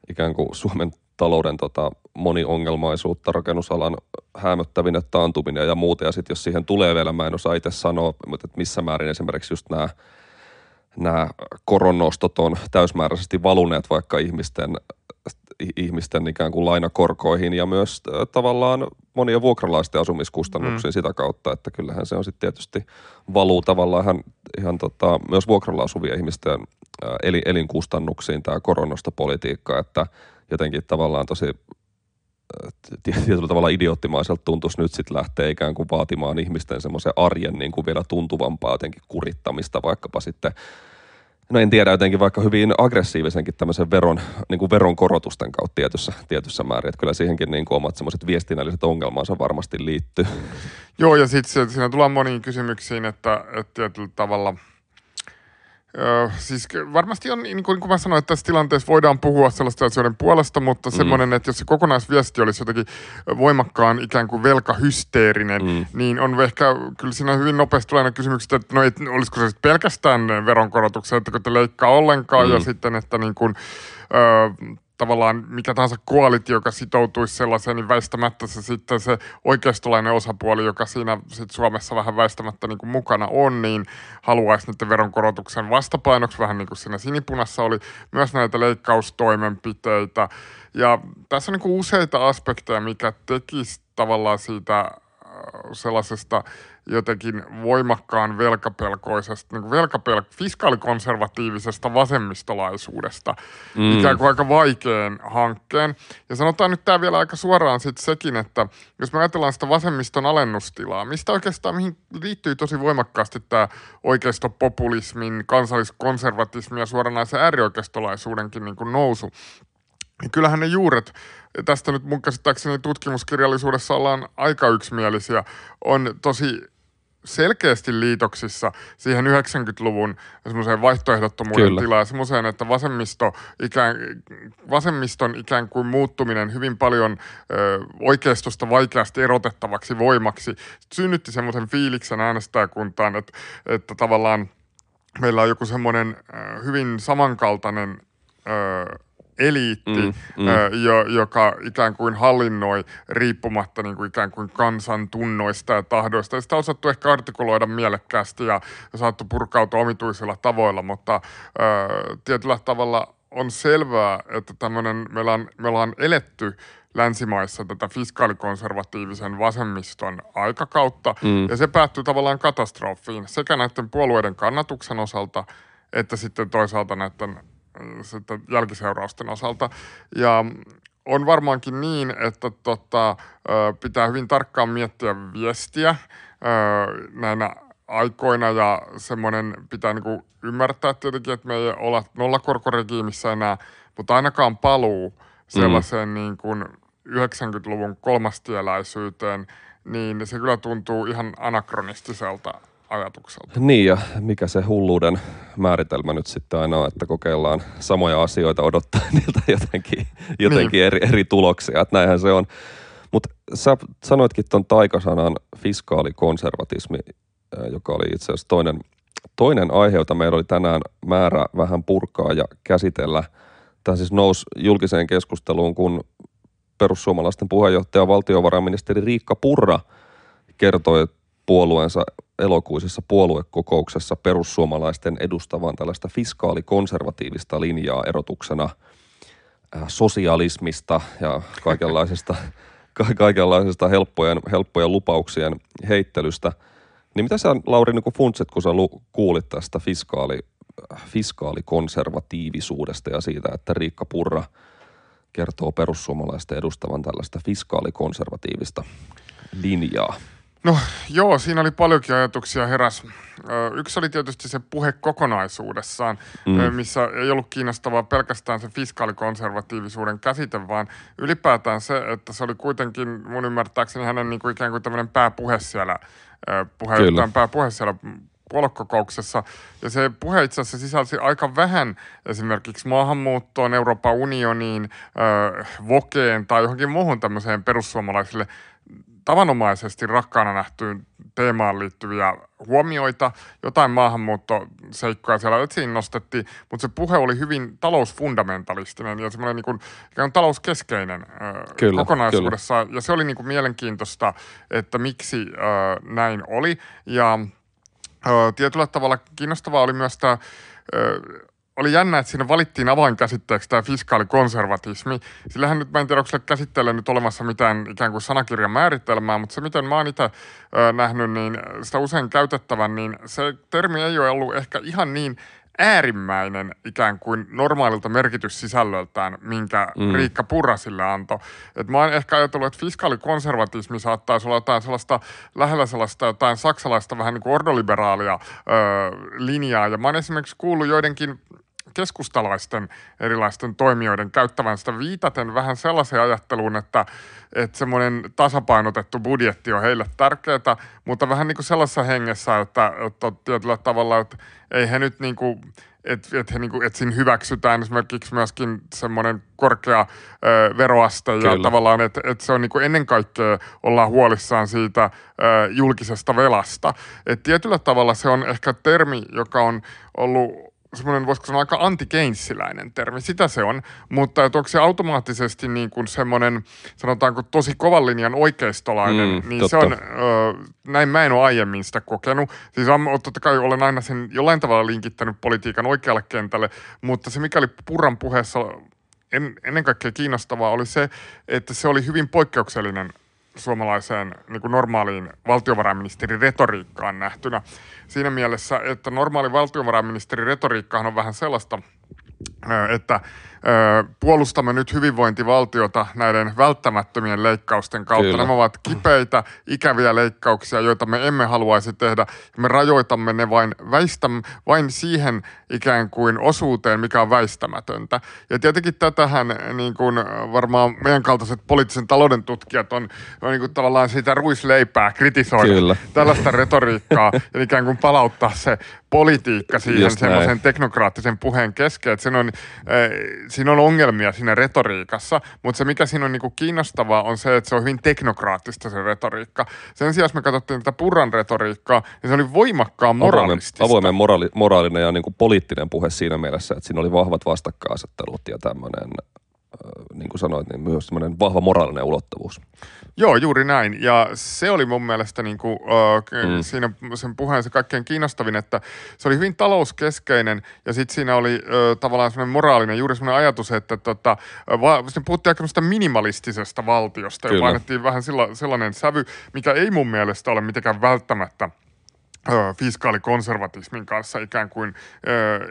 ikään kuin Suomen talouden tota, moniongelmaisuutta, rakennusalan häämöttävinen taantuminen ja muuta. Ja sitten jos siihen tulee vielä, mä en osaa itse sanoa, mutta että missä määrin esimerkiksi just nämä nämä koronnostot on täysmääräisesti valuneet vaikka ihmisten, ihmisten ikään kuin lainakorkoihin ja myös tavallaan monien vuokralaisten asumiskustannuksiin mm. sitä kautta, että kyllähän se on sitten tietysti valuu tavallaan ihan, ihan tota, myös vuokralla asuvien ihmisten eli, elinkustannuksiin tämä koronostopolitiikka, että jotenkin tavallaan tosi tietyllä tavalla idioottimaiselta tuntuisi nyt sitten lähteä ikään kuin vaatimaan ihmisten semmoisen arjen niin kuin vielä tuntuvampaa jotenkin kurittamista vaikkapa sitten No en tiedä, jotenkin vaikka hyvin aggressiivisenkin tämmöisen veron, niin kuin veronkorotusten kautta tietyssä, tietyssä määrin. Että kyllä siihenkin niin kuin omat semmoiset viestinnälliset ongelmansa varmasti liittyy. Joo, ja sitten siinä tullaan moniin kysymyksiin, että, että tietyllä tavalla – Öö, siis varmasti on, niin kuin, niin kuin mä sanoin, että tässä tilanteessa voidaan puhua sellaisten asioiden puolesta, mutta mm. semmoinen, että jos se kokonaisviesti olisi jotenkin voimakkaan ikään kuin velkahysteerinen, Mm. niin on ehkä, kyllä siinä hyvin nopeasti tulee ne kysymykset, että no et, olisiko se pelkästään veronkorotuksia, että kun te leikkaa ollenkaan, Mm. ja sitten, että niin kuin, öö, tavallaan mikä tahansa koalitio, joka sitoutuisi sellaiseen, niin väistämättä se sitten se oikeistolainen osapuoli, joka siinä sit Suomessa vähän väistämättä niin kuin mukana on, niin haluaisi niiden veronkorotuksen vastapainoksi, vähän niin kuin siinä sinipunassa oli, myös näitä leikkaustoimenpiteitä. Ja tässä on niin kuin useita aspekteja, mikä tekisi tavallaan siitä sellaisesta jotenkin voimakkaan velkapelkoisesta, niin kuin velkapel- fiskaalikonservatiivisesta vasemmistolaisuudesta Mm. mm. ikään kuin aika vaikean hankkeen. Ja sanotaan nyt tämä vielä aika suoraan sitten sekin, että jos me ajatellaan sitä vasemmiston alennustilaa, mistä oikeastaan mihin liittyy tosi voimakkaasti tämä oikeistopopulismin, kansalliskonservatismin ja suoranaisen äärioikeistolaisuudenkin niin kuin nousu, niin kyllähän ne juuret, tästä nyt mun käsittääkseni tutkimuskirjallisuudessa ollaan aika yksimielisiä, on tosi selkeästi liitoksissa siihen 90-luvun semmoiseen vaihtoehdottomuuden Kyllä. tilaan, semmoiseen, että vasemmisto ikään, vasemmiston ikään kuin muuttuminen hyvin paljon ö, oikeistosta vaikeasti erotettavaksi voimaksi synnytti semmoisen fiiliksen äänestäjäkuntaan, että, että tavallaan meillä on joku semmoinen hyvin samankaltainen ö, eliitti, Mm, mm. Ö, jo, joka ikään kuin hallinnoi riippumatta niin kuin ikään kuin kansan tunnoista ja tahdoista. Ja sitä on osattu ehkä artikuloida mielekkäästi ja saattu purkautua omituisilla tavoilla, mutta ö, tietyllä tavalla on selvää, että tämmöinen, meillä on, me ollaan eletty länsimaissa tätä fiskaalikonservatiivisen vasemmiston aikakautta, Mm. ja se päättyy tavallaan katastrofiin sekä näiden puolueiden kannatuksen osalta, että sitten toisaalta näiden sitten jälkiseurausten osalta. Ja on varmaankin niin, että tota, ö, pitää hyvin tarkkaan miettiä viestiä ö, näinä aikoina ja semmoinen pitää niinku ymmärtää tietenkin, että me ei olla nollakorkoregiimissä enää, mutta ainakaan paluu sellaiseen mm. niin kuin 90-luvun kolmastieläisyyteen, niin se kyllä tuntuu ihan anakronistiselta ajatukselta. Niin ja mikä se hulluuden määritelmä nyt sitten aina on, että kokeillaan samoja asioita odottaa [laughs] niiltä jotenkin, jotenkin Niin. eri, eri tuloksia, että näinhän se on. Mutta sä sanoitkin tuon taikasanan fiskaalikonservatismi, joka oli itse asiassa toinen, toinen aihe, jota meillä oli tänään määrä vähän purkaa ja käsitellä. Tämä siis nousi julkiseen keskusteluun, kun perussuomalaisten puheenjohtaja valtiovarainministeri Riikka Purra kertoi puolueensa elokuisessa puoluekokouksessa perussuomalaisten edustavan tällaista fiskaalikonservatiivista linjaa erotuksena äh, sosialismista ja kaikenlaisesta, [laughs] ka- kaikenlaisesta helppojen, helppojen lupauksien heittelystä. Niin mitä sä Lauri niin funtsit, kun sä lu- kuulit tästä fiskaali, äh, fiskaalikonservatiivisuudesta ja siitä, että Riikka Purra kertoo perussuomalaisten edustavan tällaista fiskaalikonservatiivista linjaa? No joo, siinä oli paljonkin ajatuksia heräs. Yksi oli tietysti se puhe kokonaisuudessaan, Mm. missä ei ollut kiinnostavaa pelkästään se fiskaalikonservatiivisuuden käsite, vaan ylipäätään se, että se oli kuitenkin mun ymmärtääkseni hänen niin kuin ikään kuin tämmöinen pääpuhe siellä, puheenjohtajan pääpuhe siellä puoluekokouksessa. Ja se puhe itse asiassa sisälsi aika vähän esimerkiksi maahanmuuttoon, Euroopan unioniin, ö, vokeen tai johonkin muuhun tämmöiseen perussuomalaisille tavanomaisesti rakkaana nähtyyn teemaan liittyviä huomioita, jotain maahanmuuttoseikkoja siellä esiin nostettiin, mutta se puhe oli hyvin talousfundamentalistinen ja semmoinen niin kuin, ikään kuin talouskeskeinen Kyllä, kokonaisuudessaan. Ja se oli niin kuin mielenkiintoista, että miksi ö, näin oli. Ja ö, tietyllä tavalla kiinnostavaa oli myös tämä oli jännä, että siinä valittiin avainkäsitteeksi tämä fiskaalikonservatismi. Sillähän nyt, mä en tiedä, onko sille käsitteelle nyt olemassa mitään ikään kuin sanakirjan määritelmää, mutta se, miten mä oon itse ö, nähnyt, niin sitä usein käytettävän, niin se termi ei ole ollut ehkä ihan niin äärimmäinen ikään kuin normaalilta merkityssisällöltään, minkä mm. Riikka Purra sille antoi. Et mä oon ehkä ajatellut, että fiskaalikonservatismi saattaisi olla jotain sellaista, lähellä sellaista jotain saksalaista vähän niin kuin ordoliberaalia ö, linjaa. Ja mä oon esimerkiksi kuullut joidenkin keskustalaisten erilaisten toimijoiden käyttävän sitä viitaten vähän sellaiseen ajatteluun, että, että semmoinen tasapainotettu budjetti on heille tärkeää, mutta vähän niin kuin sellaisessa hengessä, että, että tietyllä tavalla, että ei he nyt niin kuin, että, he niin että siinä hyväksytään esimerkiksi myöskin semmoinen korkea ö, veroaste ja Kyllä. tavallaan, että, että se on niin ennen kaikkea ollaan huolissaan siitä ö, julkisesta velasta. Että tietyllä tavalla se on ehkä termi, joka on ollut semmoinen, voisiko sanoa aika anti-Keynesiläinen termi, sitä se on, mutta että onko se automaattisesti niin kuin semmoinen, sanotaanko tosi kovan linjan oikeistolainen, Mm, niin totta. se on, ö, näin mä en ole aiemmin sitä kokenut. Siis totta kai olen aina sen jollain tavalla linkittänyt politiikan oikealle kentälle, mutta se mikä oli Purran puheessa en, ennen kaikkea kiinnostavaa oli se, että se oli hyvin poikkeuksellinen suomalaiseen niin kuin normaaliin valtiovarainministerin retoriikkaan nähtynä. Siinä mielessä, että normaali valtiovarainministerin retoriikkahan on vähän sellaista, että puolustamme nyt hyvinvointivaltiota näiden välttämättömien leikkausten kautta. Kyllä. Nämä ovat kipeitä, ikäviä leikkauksia, joita me emme haluaisi tehdä. Me rajoitamme ne vain, väistäm, vain siihen ikään kuin osuuteen, mikä on väistämätöntä. Ja tietenkin tätähän niin kuin varmaan meidän kaltaiset poliittisen talouden tutkijat on, on niin kuin tavallaan siitä ruisleipää kritisoida Kyllä. tällaista retoriikkaa ja ikään kuin palauttaa se politiikka siihen semmoisen teknokraattisen puheen keskeen. Että siinä, on, siinä on ongelmia siinä retoriikassa, mutta se mikä siinä on niinku kiinnostavaa on se, että se on hyvin teknokraattista se retoriikka. Sen sijaan, jos me katsottiin tätä Purran retoriikkaa, niin se oli voimakkaan moralistista. Avoimen, avoimen moraali, moraalinen ja niinku poliittinen puhe siinä mielessä, että siinä oli vahvat vastakkainasettelut ja tämmöinen niin kuin sanoit, niin myös semmoinen vahva moraalinen ulottuvuus. Joo, juuri näin. Ja se oli mun mielestä niin kuin, uh, mm. siinä sen puheen se kaikkein kiinnostavin, että se oli hyvin talouskeskeinen ja sitten siinä oli uh, tavallaan semmoinen moraalinen, juuri semmoinen ajatus, että tota, va, puhuttiin aika minimalistisesta valtiosta Kyllä. ja painettiin vähän silla, sellainen sävy, mikä ei mun mielestä ole mitenkään välttämättä – fiskaalikonservatismin kanssa ikään kuin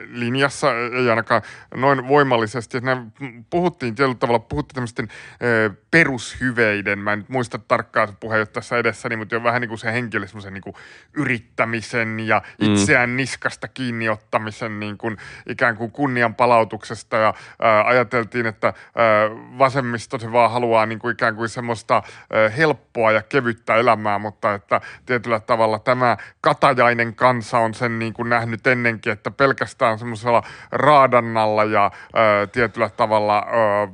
linjassa, ei ainakaan noin voimallisesti. Että puhuttiin tietyllä tavalla, puhuttiin tämmöisten perushyveiden, mä en nyt muista tarkkaan puheenjohtajassa edessäni, mutta jo vähän niin kuin se henkilö semmoisen niin yrittämisen ja mm. itseään mm. niskasta kiinni ottamisen niin kuin ikään kuin kunnian palautuksesta ja ää, ajateltiin, että ää, vasemmisto se vaan haluaa niin kuin ikään kuin semmoista ää, helppoa ja kevyttä elämää, mutta että tietyllä tavalla tämä kat- katajainen kansa on sen niin kuin nähnyt ennenkin, että pelkästään semmoisella raadannalla ja ö, tietyllä tavalla ö,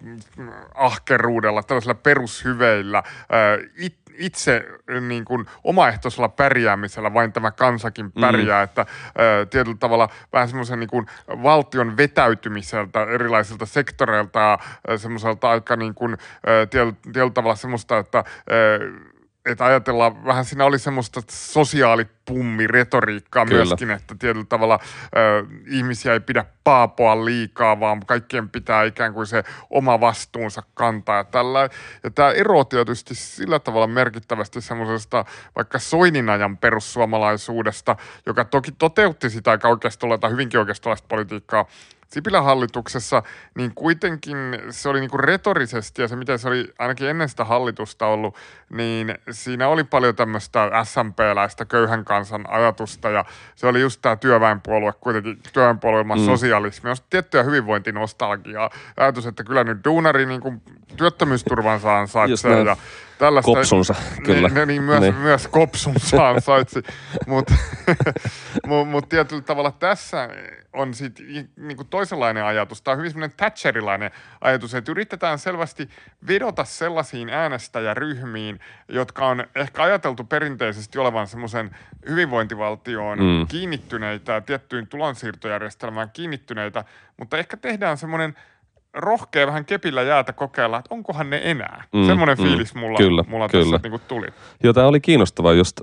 ahkeruudella, tällaisilla perushyveillä ö, it, itse niin kuin omaehtoisella pärjäämisellä vain tämä kansakin mm. pärjää, mm. että ö, tietyllä tavalla vähän semmoisen niin kuin valtion vetäytymiseltä erilaisilta sektoreilta ja semmoiselta aika niin kuin, ö, tietyllä, tietyllä tavalla semmoista, että ö, että ajatellaan, vähän siinä oli semmoista sosiaalipummi-retoriikkaa Kyllä. myöskin, että tietyllä tavalla ö, ihmisiä ei pidä paapoa liikaa, vaan kaikkien pitää ikään kuin se oma vastuunsa kantaa ja tällä. Ja tämä ero tietysti sillä tavalla merkittävästi semmoisesta vaikka Soinin ajan perussuomalaisuudesta, joka toki toteutti sitä aika oikeistolaista, hyvinkin oikeistolaista politiikkaa, Sipilän hallituksessa, niin kuitenkin se oli niinku retorisesti ja se miten se oli ainakin ennen sitä hallitusta ollut, niin siinä oli paljon tämmöistä SMP-läistä köyhän kansan ajatusta ja se oli just tämä työväenpuolue, kuitenkin työväenpuolue mm. sosialismi, on tiettyä hyvinvointinostalgiaa. Ajatus, että kyllä nyt duunari niin kuin työttömyysturvansa ansaitsee ja tällaista. Kopsunsa, kyllä. Niin, niin myös, niin. myös kopsunsa [laughs] ansaitsi, mutta [laughs] mut, mut tietyllä tavalla tässä on sitten niinku toisenlainen ajatus. Tämä on hyvin semmoinen Thatcherilainen ajatus, että yritetään selvästi vedota sellaisiin äänestäjäryhmiin, jotka on ehkä ajateltu perinteisesti olevan semmoisen hyvinvointivaltioon mm. kiinnittyneitä, tiettyyn tulonsiirtojärjestelmään kiinnittyneitä, mutta ehkä tehdään semmoinen – rohkea vähän kepillä jäätä kokeilla, että onkohan ne enää. Mm, Semmoinen mm, fiilis mulla, kyllä, mulla kyllä. tässä niin tuli. Joo, tämä oli kiinnostava just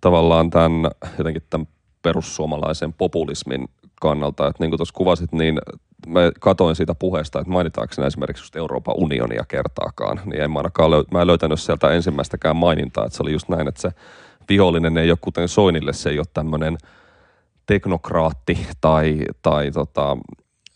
tavallaan tämän, jotenkin tämän perussuomalaisen populismin kannalta, että niin kuin tuossa kuvasit, niin mä katoin siitä puheesta, että mainitaanko esimerkiksi just Euroopan unionia kertaakaan, niin en mä ainakaan löy- mä en löytänyt sieltä ensimmäistäkään mainintaa, että se oli just näin, että se vihollinen ei ole kuten Soinille, se ei ole tämmöinen teknokraatti tai, tai tota,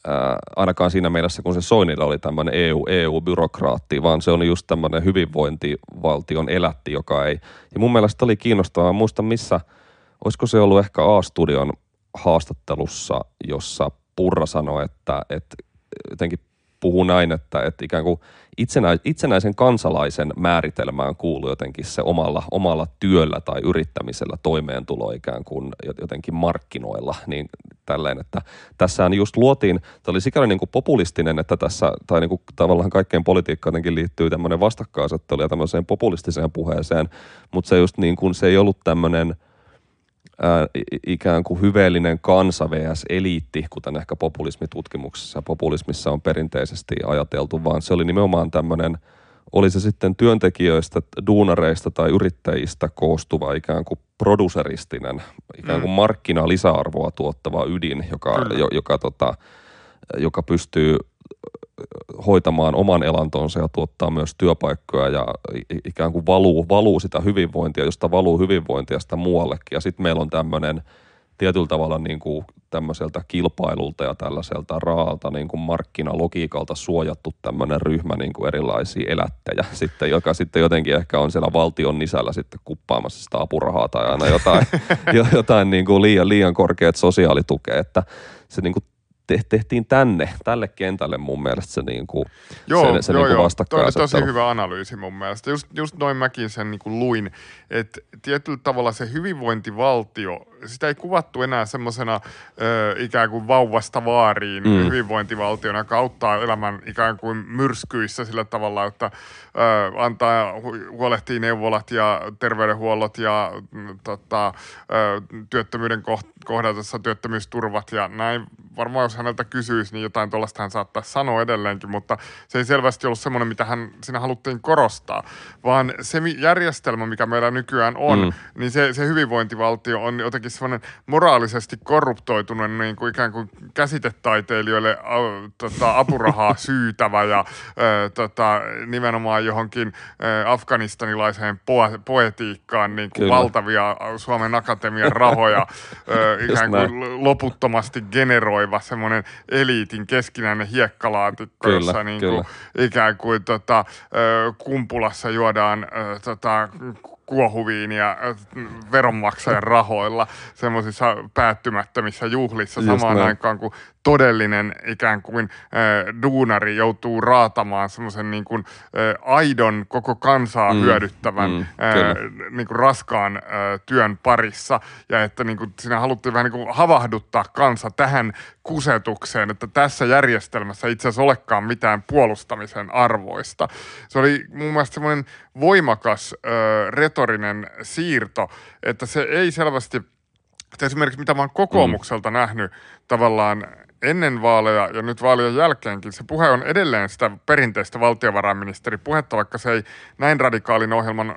ää, ainakaan siinä mielessä, kun se Soinilla oli tämmöinen EU, EU-byrokraatti, vaan se on just tämmöinen hyvinvointivaltion elätti, joka ei. Ja mun mielestä oli kiinnostavaa, muista missä, olisiko se ollut ehkä A-studion haastattelussa, jossa Purra sanoi, että, että jotenkin puhuu näin, että, että ikään kuin itsenä, itsenäisen kansalaisen määritelmään kuuluu jotenkin se omalla, omalla työllä tai yrittämisellä toimeentulo ikään kuin jotenkin markkinoilla, niin tälleen, että tässähän just luotiin, tämä oli sikäli niin kuin populistinen, että tässä, tai niin kuin tavallaan kaikkeen politiikkaan jotenkin liittyy tämmöinen vastakkainasettelu ja tämmöiseen populistiseen puheeseen, mutta se just niin kuin, se ei ollut tämmöinen – ää, ikään kuin hyveellinen kansa vs. eliitti, kuten ehkä populismitutkimuksessa ja populismissa on perinteisesti ajateltu, vaan se oli nimenomaan tämmöinen, oli se sitten työntekijöistä, duunareista tai yrittäjistä koostuva ikään kuin produseristinen, ikään kuin mm. markkina lisäarvoa tuottava ydin, joka, jo, joka, tota, joka pystyy hoitamaan oman elantonsa ja tuottaa myös työpaikkoja ja ikään kuin valuu, valuu sitä hyvinvointia, josta valuu hyvinvointia sitä muuallekin. Ja sitten meillä on tämmöinen tietyllä tavalla niin kuin tämmöiseltä kilpailulta ja tällaiselta raalta niin kuin markkinalogiikalta suojattu tämmöinen ryhmä niin kuin erilaisia elättejä, [laughs] sitten, joka sitten jotenkin ehkä on siellä valtion nisällä sitten kuppaamassa sitä apurahaa tai aina jotain, [laughs] jotain niin kuin liian, liian korkeat sosiaalitukea, että se niin kuin tehtiin tänne, tälle kentälle mun mielestä se, niin kuin, joo, se, se joo, niin joo. vastakkain Toi, tosi hyvä analyysi mun mielestä. Just, just noin mäkin sen niin kuin luin, että tietyllä tavalla se hyvinvointivaltio, sitä ei kuvattu enää semmoisena ikään kuin vauvasta vaariin mm. hyvinvointivaltiona, joka auttaa elämän ikään kuin myrskyissä sillä tavalla, että ö, antaa, huolehtii neuvolat ja terveydenhuollot ja mm, tota, ö, työttömyyden kohdatessa työttömyysturvat ja näin. Varmaan jos häneltä kysyisi, niin jotain tuollaista hän saattaa sanoa edelleenkin, mutta se ei selvästi ollut semmoinen, mitä hän siinä haluttiin korostaa, vaan se järjestelmä, mikä meillä nykyään on, mm. niin se, se hyvinvointivaltio on jotenkin semmoinen moraalisesti korruptoitunut niin kuin ikään kuin käsitetaiteilijoille ä, tota, apurahaa [laughs] syytävä ja ä, tota, nimenomaan johonkin ä, afganistanilaiseen po- poetiikkaan niin kuin valtavia Suomen Akatemian rahoja ä, [laughs] ikään kuin loputtomasti generoiva semmoinen eliitin keskinäinen hiekkalaatikko, kyllä, jossa niin kuin, ikään kuin tota, kumpulassa juodaan tota, kuohuviinia veronmaksajan rahoilla semmoisissa päättymättömissä juhlissa Just samaan näin. aikaan, kun todellinen ikään kuin äh, duunari joutuu raatamaan semmoisen niin kuin äh, aidon koko kansaa mm, hyödyttävän mm, äh, niin kuin raskaan äh, työn parissa ja että niin kuin siinä haluttiin vähän niin kuin havahduttaa kansa tähän kusetukseen, että tässä järjestelmässä itse asiassa olekaan mitään puolustamisen arvoista. Se oli mun mielestä semmoinen voimakas äh, retorinen siirto, että se ei selvästi että esimerkiksi mitä mä oon kokoomukselta mm. nähnyt tavallaan ennen vaaleja ja nyt vaalien jälkeenkin se puhe on edelleen sitä perinteistä valtiovarainministeripuhetta, vaikka se ei näin radikaalin ohjelman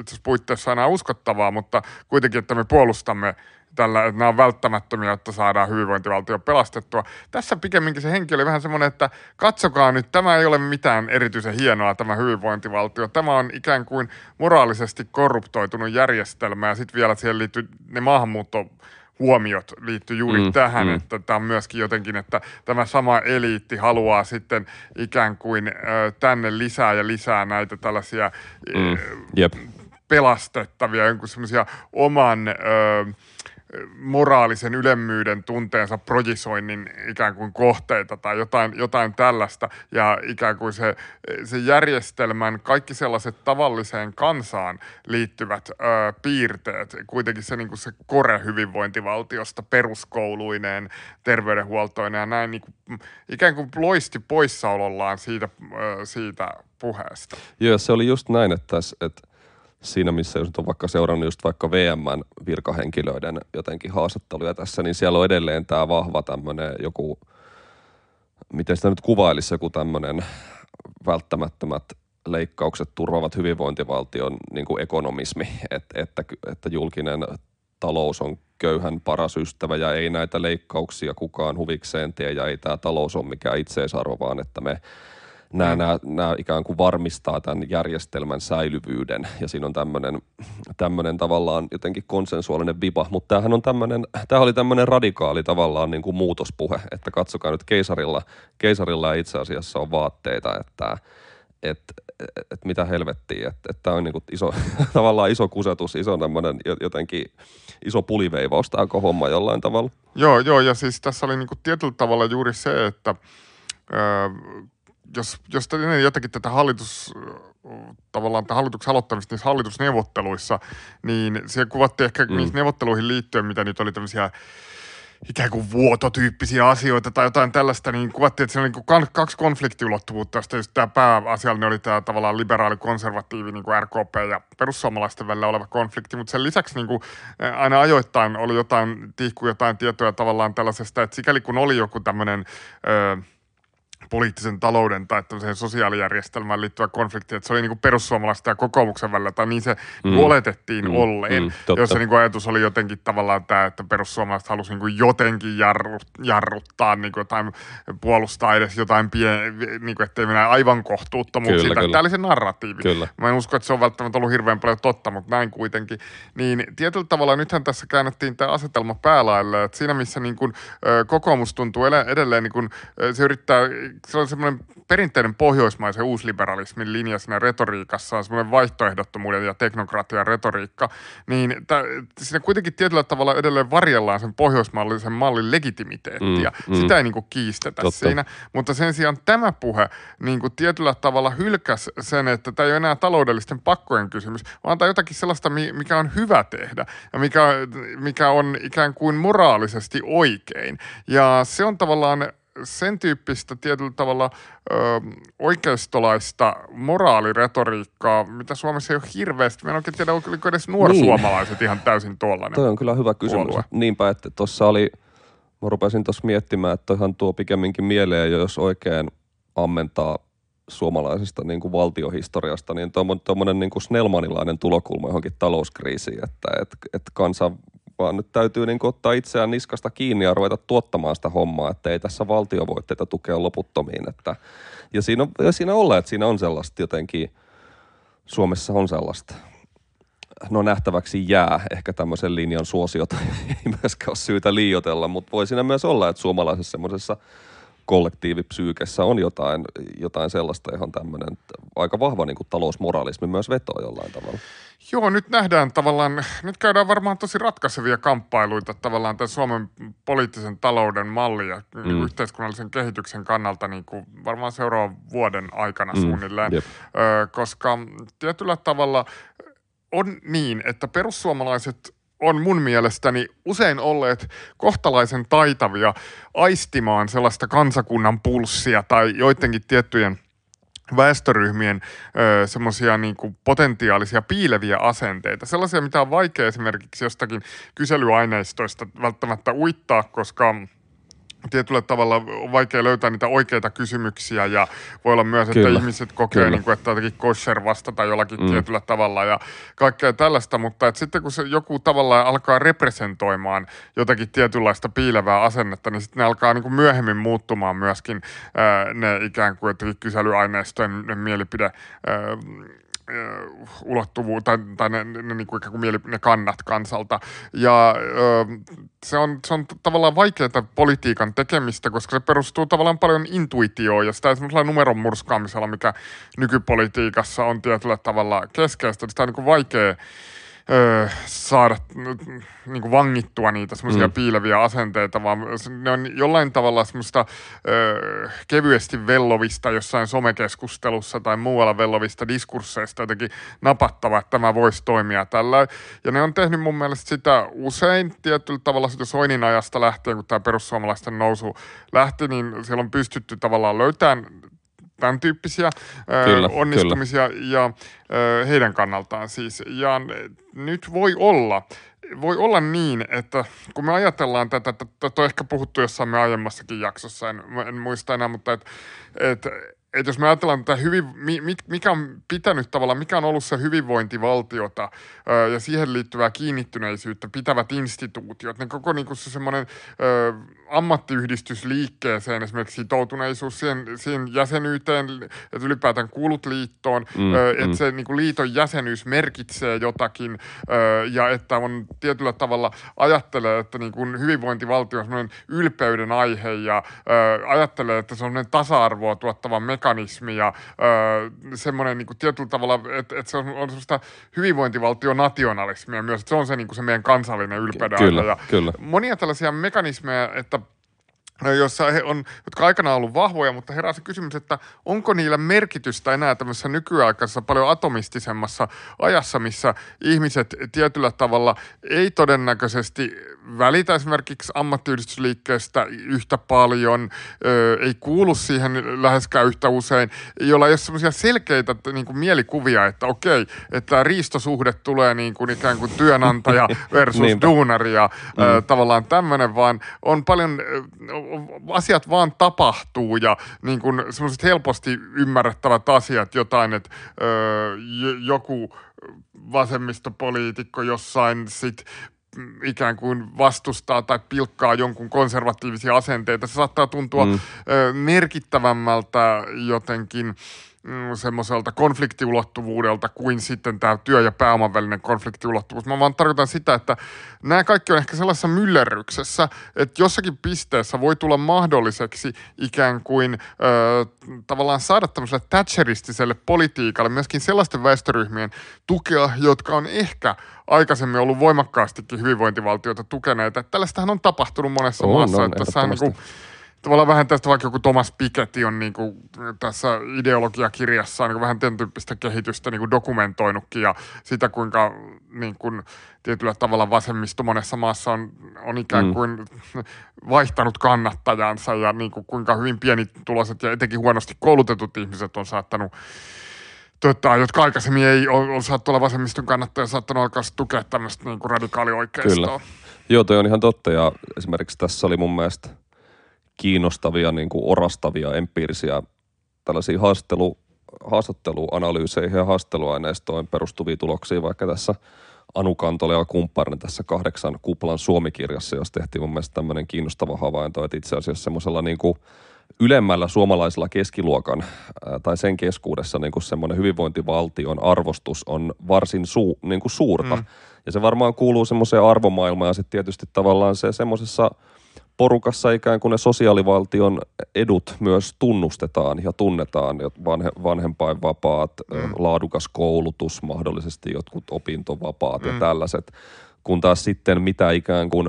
itse puitteissa enää uskottavaa, mutta kuitenkin, että me puolustamme tällä, että nämä on välttämättömiä, että saadaan hyvinvointivaltio pelastettua. Tässä pikemminkin se henki oli vähän semmoinen, että katsokaa nyt, tämä ei ole mitään erityisen hienoa tämä hyvinvointivaltio. Tämä on ikään kuin moraalisesti korruptoitunut järjestelmä ja sitten vielä siihen liittyy ne maahanmuutto huomiot liittyy juuri mm, tähän, mm. että tämä on myöskin jotenkin, että tämä sama eliitti haluaa sitten ikään kuin ö, tänne lisää ja lisää näitä tällaisia mm, yep. pelastettavia, jonkun semmoisia oman... Ö, moraalisen ylemmyyden tunteensa projisoinnin ikään kuin kohteita tai jotain, jotain tällaista. Ja ikään kuin se, se järjestelmän kaikki sellaiset tavalliseen kansaan liittyvät ö, piirteet, kuitenkin se, niin kuin se kore hyvinvointivaltiosta peruskouluineen, terveydenhuoltoineen ja näin niin kuin, ikään kuin loisti poissaolollaan siitä, ö, siitä puheesta. Joo, se oli just näin, että, että siinä, missä jos nyt on vaikka seurannut just vaikka VMn virkahenkilöiden jotenkin haastatteluja tässä, niin siellä on edelleen tämä vahva tämmöinen joku, miten sitä nyt kuvailisi, joku tämmöinen välttämättömät leikkaukset turvaavat hyvinvointivaltion niin kuin ekonomismi, että, että, että julkinen talous on köyhän paras ystävä ja ei näitä leikkauksia kukaan huvikseen tee ja ei tämä talous ole mikään itseisarvo, vaan että me nämä, mm. nämä, nämä ikään kuin varmistaa tämän järjestelmän säilyvyyden ja siinä on tämmöinen, tämmöinen tavallaan jotenkin konsensuaalinen vipa, mutta tämähän on tämmöinen, tämä oli tämmöinen radikaali tavallaan niin kuin muutospuhe, että katsokaa nyt keisarilla, keisarilla itse asiassa on vaatteita, että että et mitä helvettiä, että et tämä on niinku iso, [laughs] tavallaan iso kusetus, iso tämmöinen jotenkin iso puliveivaus tämä homma jollain tavalla. Joo, joo, ja siis tässä oli niinku tietyllä tavalla juuri se, että jos, jos ennen jotenkin tätä hallitus, tavallaan tätä hallituksen aloittamista niissä hallitusneuvotteluissa, niin se kuvattiin ehkä mm. niihin neuvotteluihin liittyen, mitä nyt oli tämmöisiä ikään kuin vuototyyppisiä asioita tai jotain tällaista, niin kuvattiin, että siinä oli niin kaksi konfliktiulottuvuutta, josta just tämä pääasiallinen oli tämä tavallaan liberaali-konservatiivi niin kuin RKP ja perussuomalaisten välillä oleva konflikti, mutta sen lisäksi niin kuin aina ajoittain oli jotain, tihku jotain tietoja tavallaan tällaisesta, että sikäli kun oli joku tämmöinen... Öö, poliittisen talouden tai tämmöiseen sosiaalijärjestelmään liittyvä konflikti, että se oli niin kuin perussuomalaisten ja kokoomuksen välillä, tai niin se mm. oletettiin mm. olleen, mm, jossa niin kuin ajatus oli jotenkin tavallaan tämä, että perussuomalaiset halusi niin kuin jotenkin jarru, jarruttaa niin kuin jotain, puolustaa edes jotain pien, niin kuin, ettei mennä aivan kohtuuttomuuksiin. Tämä oli se narratiivi. Kyllä. Mä en usko, että se on välttämättä ollut hirveän paljon totta, mutta näin kuitenkin. Niin tietyllä tavalla nythän tässä käännettiin tämä asetelma päälaille, että siinä missä niin kuin, kokoomus tuntuu edelleen, niin kuin, se yrittää se on semmoinen perinteinen pohjoismaisen uusliberalismin linja siinä retoriikassa on semmoinen vaihtoehdottomuuden ja teknokratian retoriikka, niin t- siinä kuitenkin tietyllä tavalla edelleen varjellaan sen pohjoismallisen mallin legitimiteettiä. Mm, mm. Sitä ei niinku kiistetä Totta. siinä, mutta sen sijaan tämä puhe niinku tietyllä tavalla hylkäs sen, että tämä ei ole enää taloudellisten pakkojen kysymys, vaan tämä jotakin sellaista, mikä on hyvä tehdä ja mikä, mikä on ikään kuin moraalisesti oikein. Ja se on tavallaan sen tyyppistä tietyllä tavalla ö, oikeistolaista moraaliretoriikkaa, mitä Suomessa ei ole hirveästi. En oikein tiedä, oliko edes nuorsuomalaiset niin. ihan täysin tuollainen Toi on kyllä hyvä kysymys. Puolue. Niinpä, että tuossa oli, mä rupesin tuossa miettimään, että toihan tuo pikemminkin mieleen, jos oikein ammentaa suomalaisesta niin kuin valtiohistoriasta, niin tuommoinen niin kuin snellmanilainen tulokulma johonkin talouskriisiin, että et, et kansan vaan nyt täytyy niin ottaa itseään niskasta kiinni ja ruveta tuottamaan sitä hommaa, että ei tässä valtio voi tätä tukea loputtomiin. Että, ja siinä, on, ja siinä ollaan, että siinä on sellaista jotenkin, Suomessa on sellaista, no nähtäväksi jää. Ehkä tämmöisen linjan suosiota [laughs] ei myöskään ole syytä liioitella, mutta voi siinä myös olla, että suomalaisessa semmoisessa kollektiivipsyykessä on jotain, jotain sellaista, johon tämmöinen aika vahva niin kuin talousmoralismi myös vetoo jollain tavalla. Joo, nyt nähdään tavallaan, nyt käydään varmaan tosi ratkaisevia kamppailuita tavallaan tämän Suomen poliittisen talouden malli ja mm. niin yhteiskunnallisen kehityksen kannalta niin kuin varmaan seuraavan vuoden aikana mm. suunnilleen, Jep. Ö, koska tietyllä tavalla on niin, että perussuomalaiset on mun mielestäni usein olleet kohtalaisen taitavia aistimaan sellaista kansakunnan pulssia tai joidenkin tiettyjen väestöryhmien semmoisia niin potentiaalisia piileviä asenteita. Sellaisia, mitä on vaikea esimerkiksi jostakin kyselyaineistoista välttämättä uittaa, koska – tietyllä tavalla on vaikea löytää niitä oikeita kysymyksiä ja voi olla myös, että Kyllä. ihmiset kokee, niin kuin, että jotenkin kosher vastata jollakin mm. tietyllä tavalla ja kaikkea tällaista, mutta että sitten kun se joku tavallaan alkaa representoimaan jotakin tietynlaista piilevää asennetta, niin sitten ne alkaa niin kuin myöhemmin muuttumaan myöskin ää, ne ikään kuin jotenkin kyselyaineistojen mielipide ää, ulottuvuus tai, tai ne, ne, ne, niin kuin ikään ne kannat kansalta. Ja ö, se, on, se on tavallaan vaikeaa politiikan tekemistä, koska se perustuu tavallaan paljon intuitioon ja sitä semmoisella numeron murskaamisella, mikä nykypolitiikassa on tietyllä tavalla keskeistä. Sitä on niin kuin vaikea öö, saada niin kuin vangittua niitä semmoisia mm. piileviä asenteita, vaan ne on jollain tavalla semmoista öö, kevyesti vellovista jossain somekeskustelussa tai muualla vellovista diskursseista jotenkin napattava, että tämä voisi toimia tällä. Ja ne on tehnyt mun mielestä sitä usein tietyllä tavalla sitä Soinin ajasta lähtien, kun tämä perussuomalaisten nousu lähti, niin siellä on pystytty tavallaan löytämään tämän tyyppisiä kyllä, onnistumisia kyllä. ja heidän kannaltaan siis. Ja nyt voi olla, voi olla niin, että kun me ajatellaan tätä, tätä on ehkä puhuttu jossain me aiemmassakin jaksossa, en, en muista enää, mutta että et, että jos me ajatellaan tätä hyvin, mikä on pitänyt tavallaan, mikä on ollut se hyvinvointivaltiota ja siihen liittyvää kiinnittyneisyyttä pitävät instituutiot, niin koko niin kuin se semmoinen ammattiyhdistysliikkeeseen esimerkiksi sitoutuneisuus siihen, siihen jäsenyyteen, että ylipäätään kuulut liittoon, mm, että mm. se niin kuin liiton jäsenyys merkitsee jotakin ja että on tietyllä tavalla ajattelee, että niin kuin hyvinvointivaltio on semmoinen ylpeyden aihe ja ajattelee, että se on tasa-arvoa tuottava mekanismi ja semmoinen niin kuin tietyllä tavalla, että, että se on, on semmoista hyvinvointivaltionationalismia myös, että se on se, niin kuin se meidän kansallinen ylpeyden kyllä. Ja kyllä. Monia tällaisia mekanismeja, että jossa he on, jotka aikana on ollut vahvoja, mutta herää se kysymys, että onko niillä merkitystä enää tämmöisessä nykyaikaisessa paljon atomistisemmassa ajassa, missä ihmiset tietyllä tavalla ei todennäköisesti välitä esimerkiksi ammattiyhdistysliikkeestä yhtä paljon, ö, ei kuulu siihen läheskään yhtä usein, jolla ei ole semmoisia selkeitä niin kuin mielikuvia, että okei, että riistosuhde tulee niin kuin ikään kuin työnantaja [laughs] versus duunari ja ö, mm. tavallaan tämmöinen, vaan on paljon asiat vaan tapahtuu ja niin kuin semmoiset helposti ymmärrettävät asiat, jotain, että öö, joku vasemmistopoliitikko jossain sit ikään kuin vastustaa tai pilkkaa jonkun konservatiivisia asenteita. Se saattaa tuntua mm. merkittävämmältä jotenkin mm, semmoiselta konfliktiulottuvuudelta kuin sitten tämä työ- ja pääoman välinen konfliktiulottuvuus. Mä vaan tarkoitan sitä, että nämä kaikki on ehkä sellaisessa myllerryksessä, että jossakin pisteessä voi tulla mahdolliseksi ikään kuin ö, tavallaan saada tämmöiselle thatcheristiselle politiikalle myöskin sellaisten väestöryhmien tukea, jotka on ehkä aikaisemmin ollut voimakkaastikin hyvinvointivaltioita tukeneita. Tällaistähän on tapahtunut monessa On, maassa. on, että on niin kuin, ehdottomasti. Tavallaan vähän tästä vaikka joku Thomas Piketty on niin kuin tässä ideologiakirjassaan niin vähän tämän tyyppistä kehitystä niin kuin dokumentoinutkin ja sitä kuinka niin kuin tietyllä tavalla vasemmisto monessa maassa on, on ikään Mm. kuin vaihtanut kannattajansa ja niin kuin kuinka hyvin pienituloiset ja etenkin huonosti koulutetut ihmiset on saattanut Tota, jotka aikaisemmin ei ole, ole saattu olla vasemmiston kannattaja, saattanut alkaa tukea tämmöistä niin radikaalioikeistoa. Joo, toi on ihan totta ja esimerkiksi tässä oli mun mielestä kiinnostavia, niin kuin orastavia, empiirisiä tällaisia haastattelu, haastatteluanalyyseihin ja haastatteluaineistoon perustuvia tuloksia, vaikka tässä Anu Kantola ja kumpparini tässä kahdeksan kuplan Suomi-kirjassa, jos tehtiin mun mielestä tämmöinen kiinnostava havainto, että itse asiassa semmoisella niin kuin ylemmällä suomalaisella keskiluokan ää, tai sen keskuudessa niin kuin semmoinen hyvinvointivaltion arvostus on varsin suu, niin kuin suurta. Mm. Ja se varmaan kuuluu semmoiseen arvomaailmaan ja sitten tietysti tavallaan se semmoisessa porukassa ikään kuin ne sosiaalivaltion edut myös tunnustetaan ja tunnetaan, vanhe, vanhempainvapaat, mm. laadukas koulutus, mahdollisesti jotkut opintovapaat mm. ja tällaiset, kun taas sitten mitä ikään kuin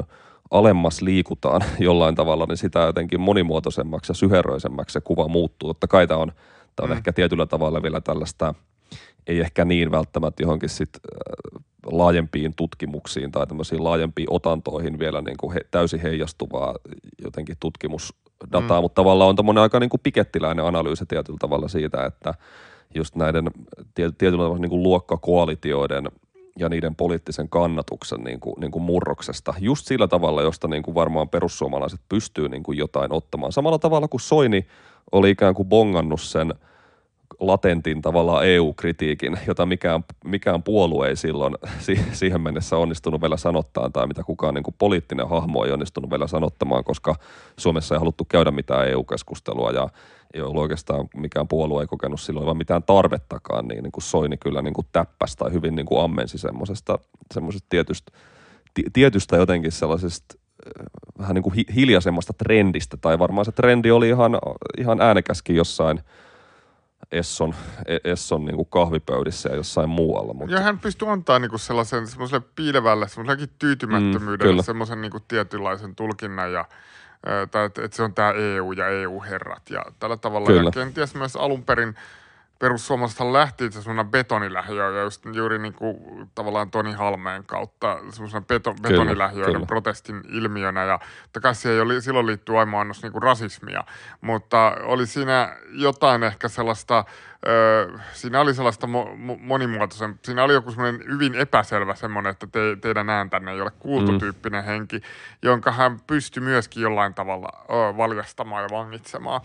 alemmas liikutaan [laughs] jollain tavalla, niin sitä jotenkin monimuotoisemmaksi ja syheröisemmäksi se kuva muuttuu. Totta kai tämä on, tämä on mm. ehkä tietyllä tavalla vielä tällaista, ei ehkä niin välttämättä johonkin sit laajempiin tutkimuksiin tai tämmöisiin laajempiin otantoihin vielä niin kuin he, täysin heijastuvaa jotenkin tutkimusdataa, mm. mutta tavallaan on tämmöinen aika niin kuin pikettiläinen analyysi tietyllä tavalla siitä, että just näiden tie- tietyllä tavalla niin kuin luokkakoalitioiden ja niiden poliittisen kannatuksen niin kuin, niin kuin murroksesta. Just sillä tavalla, josta niin kuin varmaan perussuomalaiset pystyy niin kuin jotain ottamaan. Samalla tavalla kuin Soini oli ikään kuin bongannut sen latentin tavallaan EU-kritiikin, jota mikään, mikään puolue ei silloin [laughs] si- siihen mennessä onnistunut vielä sanottaa tai mitä kukaan niin kuin poliittinen hahmo ei onnistunut vielä sanottamaan, koska Suomessa ei haluttu käydä mitään EU-keskustelua ja ei ollut oikeastaan mikään puolue ei kokenut silloin vaan mitään tarvettakaan, niin, niin kuin Soini kyllä niin kuin täppäsi tai hyvin niin kuin ammensi semmoisesta, semmoisesta tietystä, ti- tietystä jotenkin sellaisesta äh, vähän niin kuin hi- hiljaisemmasta trendistä, tai varmaan se trendi oli ihan, ihan äänekäskin jossain Esson, E- Esson niin kuin kahvipöydissä ja jossain muualla. Mutta Ja hän pystyy antaa niinku sellaisen semmoiselle piilevälle, semmoisellekin tyytymättömyydelle kyllä. semmoisen niinku tietynlaisen tulkinnan ja tai että et se on tämä EU ja EU-herrat ja tällä tavalla. Kyllä. Ja kenties myös alun perin perussuomalaisethan lähti itse semmoinen betonilähiö ja just juuri niinku tavallaan Toni Halmeen kautta semmoisena beto, betonilähiöiden kyllä. protestin ilmiönä ja kai siihen oli, silloin liittyy aimo annos niinku rasismia, mutta oli siinä jotain ehkä sellaista, ö, siinä oli sellaista mo, mo, monimuotoisen, siinä oli joku semmoinen hyvin epäselvä semmoinen, että te, teidän ääntänne ei ole kuultu Mm. henki, jonka hän pystyi myöskin jollain tavalla ö, valjastamaan ja vangitsemaan.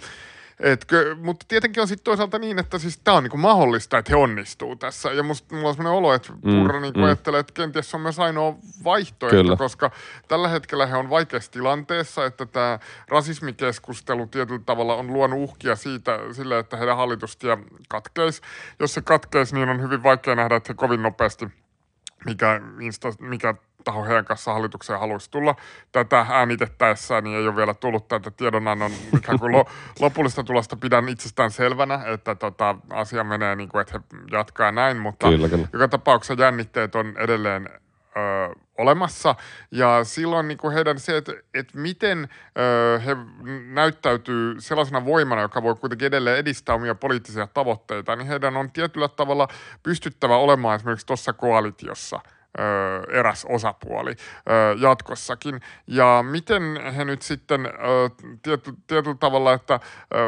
Etkö, mutta tietenkin on sitten toisaalta niin, että siis tämä on niinku mahdollista, että he onnistuu tässä. Ja musta mulla on sellainen olo, että Purra niinku mm. ajattelee, että kenties se on myös ainoa vaihtoehto, Kyllä. koska tällä hetkellä he on vaikeassa tilanteessa, että tämä rasismikeskustelu tietyllä tavalla on luonut uhkia siitä, sille, että heidän hallitustie katkeisi. Jos se katkeisi, niin on hyvin vaikea nähdä, että he kovin nopeasti mikä, insta, mikä taho heidän kanssa hallitukseen haluaisi tulla. Tätä äänitettäessään niin ei ole vielä tullut tätä tiedonannon [laughs] ikään kuin lo, lopullista tulosta pidän itsestään selvänä, että tota, asia menee niin kuin, että he jatkaa näin, mutta Kyllä, kyllä. joka tapauksessa jännitteet on edelleen ö, olemassa. Ja silloin niin kuin heidän se, että, että miten ö, he näyttäytyy sellaisena voimana, joka voi kuitenkin edelleen edistää omia poliittisia tavoitteita, niin heidän on tietyllä tavalla pystyttävä olemaan esimerkiksi tuossa koalitiossa ö, eräs osapuoli ö, jatkossakin. Ja miten he nyt sitten ö, tiety, tietyllä tavalla, että ö,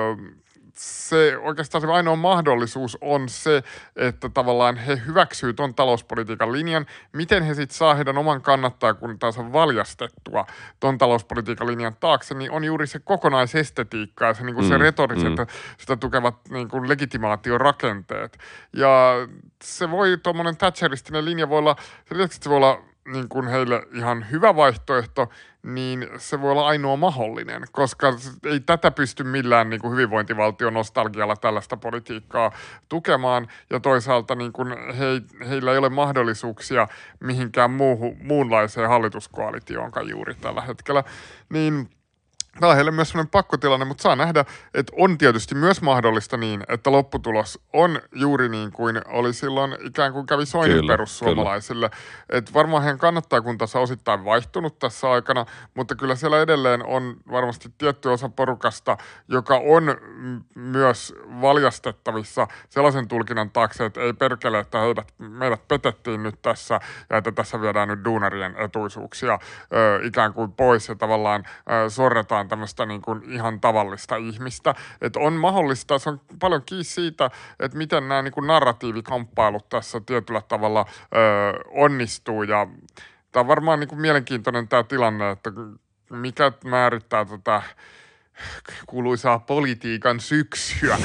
se oikeastaan se ainoa mahdollisuus on se, että tavallaan he hyväksyy ton talouspolitiikan linjan. Miten he sitten saa heidän oman kannattajakuntaansa valjastettua ton talouspolitiikan linjan taakse, niin on juuri se kokonaisestetiikka ja se, niin kuin se mm, retoriset, mm. sitä tukevat niin kuin legitimaatiorakenteet. Ja se voi, tuommoinen Thatcheristinen linja voi olla, se voi olla niin kuin heille ihan hyvä vaihtoehto, niin se voi olla ainoa mahdollinen, koska ei tätä pysty millään niin kuin hyvinvointivaltion nostalgialla tällaista politiikkaa tukemaan, ja toisaalta niin kuin he, heillä ei ole mahdollisuuksia mihinkään muuhun, muunlaiseen hallituskoalitioonkaan juuri tällä hetkellä, niin – Tämä on heille myös sellainen pakkotilanne, mutta saa nähdä, että on tietysti myös mahdollista niin, että lopputulos on juuri niin kuin oli silloin ikään kuin kävi Soinin kyllä, perussuomalaisille. Että varmaan heidän kannattaa, kun tässä osittain vaihtunut tässä aikana, mutta kyllä siellä edelleen on varmasti tietty osa porukasta, joka on myös valjastettavissa sellaisen tulkinnan taakse, että ei perkele, että heidät, meidät petettiin nyt tässä ja että tässä viedään nyt duunarien etuisuuksia ö, ikään kuin pois ja tavallaan ö, sorretaan ollaan tämmöistä niin kuin ihan tavallista ihmistä. Että on mahdollista, se on paljon kiinni siitä, että miten nämä niin kuin narratiivikamppailut tässä tietyllä tavalla ö, onnistuu ja tämä on varmaan niin kuin mielenkiintoinen tämä tilanne, että mikä määrittää tätä kuuluisaa politiikan syksyä.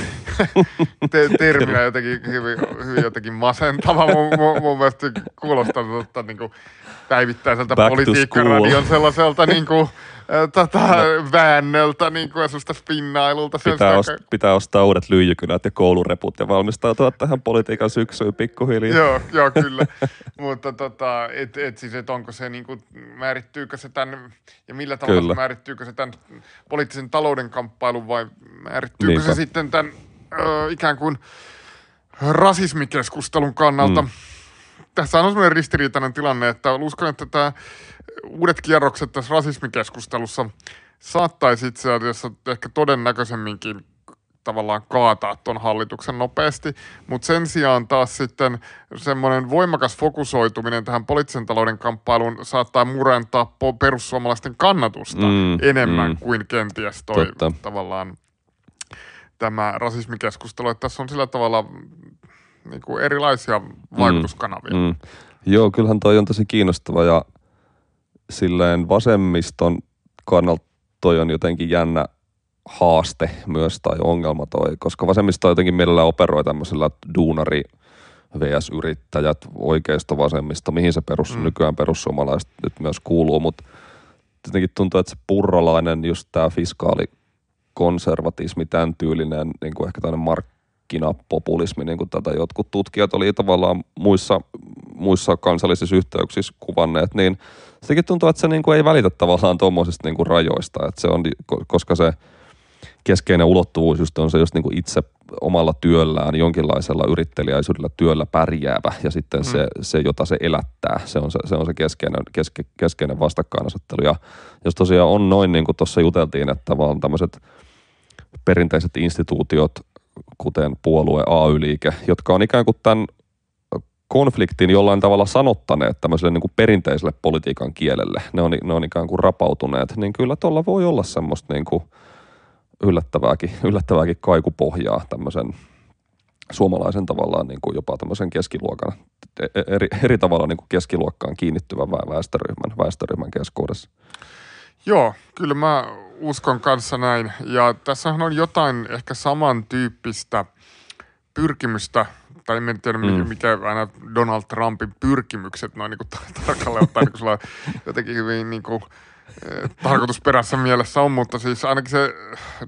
[laughs] Te, terminä jotenkin hyvin, hyvin jotenkin masentava. Mun, mun, mun mielestä kuulostaa tota, niin kuin päivittäiseltä politiikkaradion sellaiselta niin kuin, tota, no. väännöltä niin kuin semmoista spinnailulta. Pitää, ost, pitää ostaa uudet lyijykynät ja koulureput ja valmistautua tähän politiikan syksyyn pikkuhiljaa. joo, [laughs] joo, kyllä. Mutta tota, et, et siis, et onko se niin kuin, määrittyykö se tämän, ja millä tavalla kyllä. se määrittyykö se tämän poliittisen talouden kamppailun vai määrittyykö Niinpä. se sitten tämän ö, ikään kuin rasismikeskustelun kannalta. Mm. Tässä on sellainen ristiriitainen tilanne, että uskon, että tämä uudet kierrokset tässä rasismikeskustelussa saattaisi itse asiassa ehkä todennäköisemminkin tavallaan kaataa tuon hallituksen nopeasti, mutta sen sijaan taas sitten semmoinen voimakas fokusoituminen tähän poliittisen talouden kamppailuun saattaa murentaa perussuomalaisten kannatusta mm, enemmän mm. kuin kenties toi Totta. tavallaan tämä rasismikeskustelu. Että tässä on sillä tavalla niin kuin erilaisia vaikutuskanavia. Mm, mm. Joo, kyllähän toi on tosi kiinnostava ja – silleen vasemmiston kannalta toi on jotenkin jännä haaste myös tai ongelma toi, koska vasemmisto jotenkin mielellään operoi tämmöisellä duunari VS-yrittäjät, oikeisto vasemmisto, mihin se perus, mm. nykyään perussuomalaiset nyt myös kuuluu, mutta jotenkin tuntuu, että se purralainen, just tämä fiskaalikonservatismi, tämän tyylinen, niin kuin ehkä tämmöinen markkinapopulismi, niin kuin tätä jotkut tutkijat oli tavallaan muissa, muissa kansallisissa yhteyksissä kuvanneet, niin – sekin tuntuu, että se niin kuin ei välitä tavallaan tuommoisista niin kuin rajoista, että se on, koska se keskeinen ulottuvuus just on se just niin kuin itse omalla työllään, jonkinlaisella yrittelijäisyydellä työllä pärjäävä ja sitten mm. se, se, jota se elättää, se on se, se, on se keskeinen, keske, keskeinen vastakkainasettelu. Ja jos tosiaan on noin, niin kuin tuossa juteltiin, että vaan tämmöiset perinteiset instituutiot, kuten puolue, AY-liike, jotka on ikään kuin tämän konfliktin jollain tavalla sanottaneet tämmöiselle niin kuin perinteiselle politiikan kielelle, ne on, ne on ikään kuin rapautuneet, niin kyllä tuolla voi olla semmoista niin kuin yllättävääkin, [laughs] yllättävääkin kaikupohjaa tämmöisen suomalaisen tavallaan niin kuin jopa tämmöisen keskiluokan, e, e, eri, eri tavalla niin kuin keskiluokkaan kiinnittyvän väestöryhmän, väestöryhmän keskuudessa. Joo, kyllä mä uskon kanssa näin. Ja tässähän on jotain ehkä samantyyppistä pyrkimystä tai en tiedä mm. mikä aina Donald Trumpin pyrkimykset noin niin kuin tarkalleen ottaen, niin kuin sulla jotenkin hyvin niin kuin, eh, tarkoitusperässä mielessä on, mutta siis ainakin se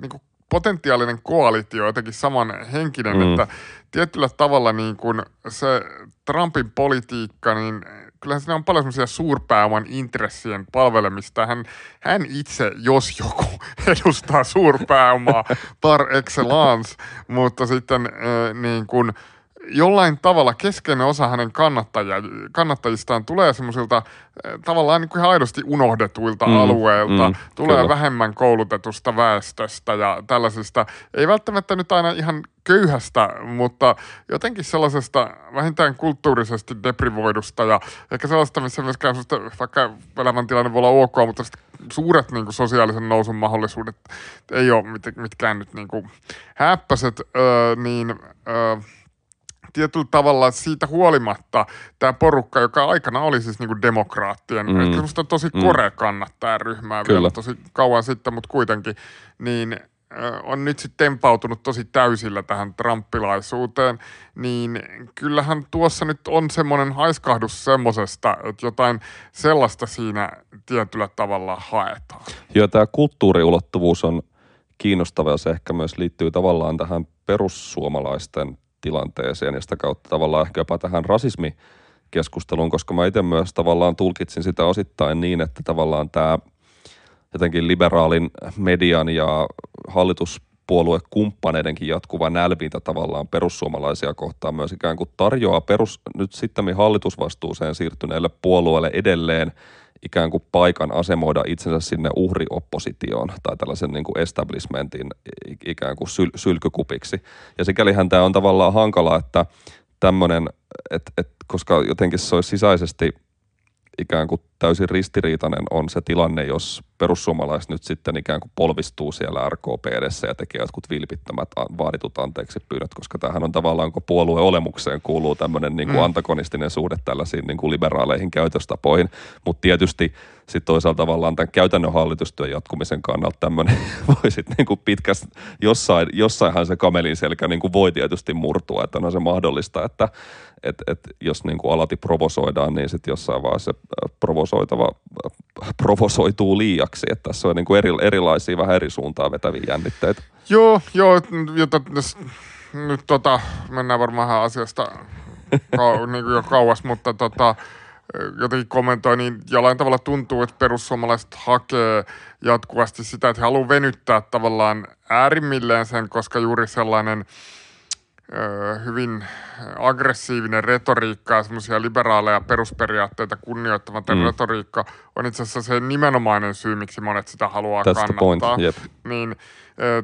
niin kuin potentiaalinen koalitio jotenkin saman henkinen, mm. että tietyllä tavalla niin kuin se Trumpin politiikka, niin kyllähän siinä on paljon semmoisia suurpääoman intressien palvelemista. Hän, hän itse, jos joku, [laughs] edustaa suurpääomaa par excellence, mutta sitten äh, niin kuin – jollain tavalla keskeinen osa hänen kannattajia, kannattajistaan tulee semmoisilta eh, tavallaan niin kuin ihan aidosti unohdetuilta mm, alueilta, mm, tulee kyllä. vähemmän koulutetusta väestöstä ja tällaisista, ei välttämättä nyt aina ihan köyhästä, mutta jotenkin sellaisesta vähintään kulttuurisesti deprivoidusta ja ehkä sellaista, missä myöskään vaikka elämäntilanne voi olla ok, mutta suuret niin kuin sosiaalisen nousun mahdollisuudet ei ole mit, mitkään nyt niin kuin häppäiset, öö, niin öö, tietyllä tavalla siitä huolimatta tämä porukka, joka aikana oli siis niinku demokraattien, mm. ehkä semmoista tosi mm. kore kannattaa ryhmää Kyllä. vielä tosi kauan sitten, mutta kuitenkin, niin on nyt sitten tempautunut tosi täysillä tähän trumpilaisuuteen, niin kyllähän tuossa nyt on semmoinen haiskahdus semmosesta, että jotain sellaista siinä tietyllä tavalla haetaan. Joo, tämä kulttuuriulottuvuus on kiinnostava ja se ehkä myös liittyy tavallaan tähän perussuomalaisten tilanteeseen ja sitä kautta tavallaan ehkä jopa tähän rasismikeskusteluun, koska mä itse myös tavallaan tulkitsin sitä osittain niin, että tavallaan tämä jotenkin liberaalin median ja hallituspuoluekumppaneidenkin jatkuva nälvintä tavallaan perussuomalaisia kohtaan myös ikään kuin tarjoaa perus, nyt sitten hallitusvastuuseen siirtyneelle puolueelle edelleen ikään kuin paikan asemoida itsensä sinne uhrioppositioon tai tällaisen niin kuin establishmentin ikään kuin syl- sylkykupiksi. Ja sikälihän tämä on tavallaan hankala, että tämmöinen, että, että koska jotenkin se olisi sisäisesti ikään kuin täysin ristiriitainen on se tilanne, jos perussuomalaiset nyt sitten ikään kuin polvistuu siellä RKP edessä ja tekee jotkut vilpittömät vaaditut anteeksi pyynnöt, koska tämähän on tavallaan, kun puolueen olemukseen kuuluu tämmöinen niin kuin mm. antagonistinen suhde tällaisiin niin kuin liberaaleihin käytöstapoihin, mutta tietysti sitten toisaalta tavallaan tämän käytännön hallitustyön jatkumisen kannalta tämmöinen [laughs] voi sitten niin kuin pitkästi, jossain, jossainhan se kamelin selkä niin kuin voi tietysti murtua, että on se mahdollista, että et, et jos niin kuin alati provosoidaan, niin sitten jossain vaiheessa provosoitava provosoituu liiaksi, että tässä on niin kuin eri, erilaisia vähän eri suuntaan vetäviä jännitteitä. Joo, joo, jota, nyt tota, mennään varmaan asiasta kau, [laughs] niin kuin jo kauas, mutta tota, jotenkin kommentoi, niin jollain tavalla tuntuu, että perussuomalaiset hakee jatkuvasti sitä, että he haluaa venyttää tavallaan äärimmilleen sen, koska juuri sellainen – hyvin aggressiivinen retoriikka ja semmoisia liberaaleja perusperiaatteita kunnioittava mm. retoriikka on itse asiassa se nimenomainen syy, miksi monet sitä haluaa That's kannattaa. Yep. Niin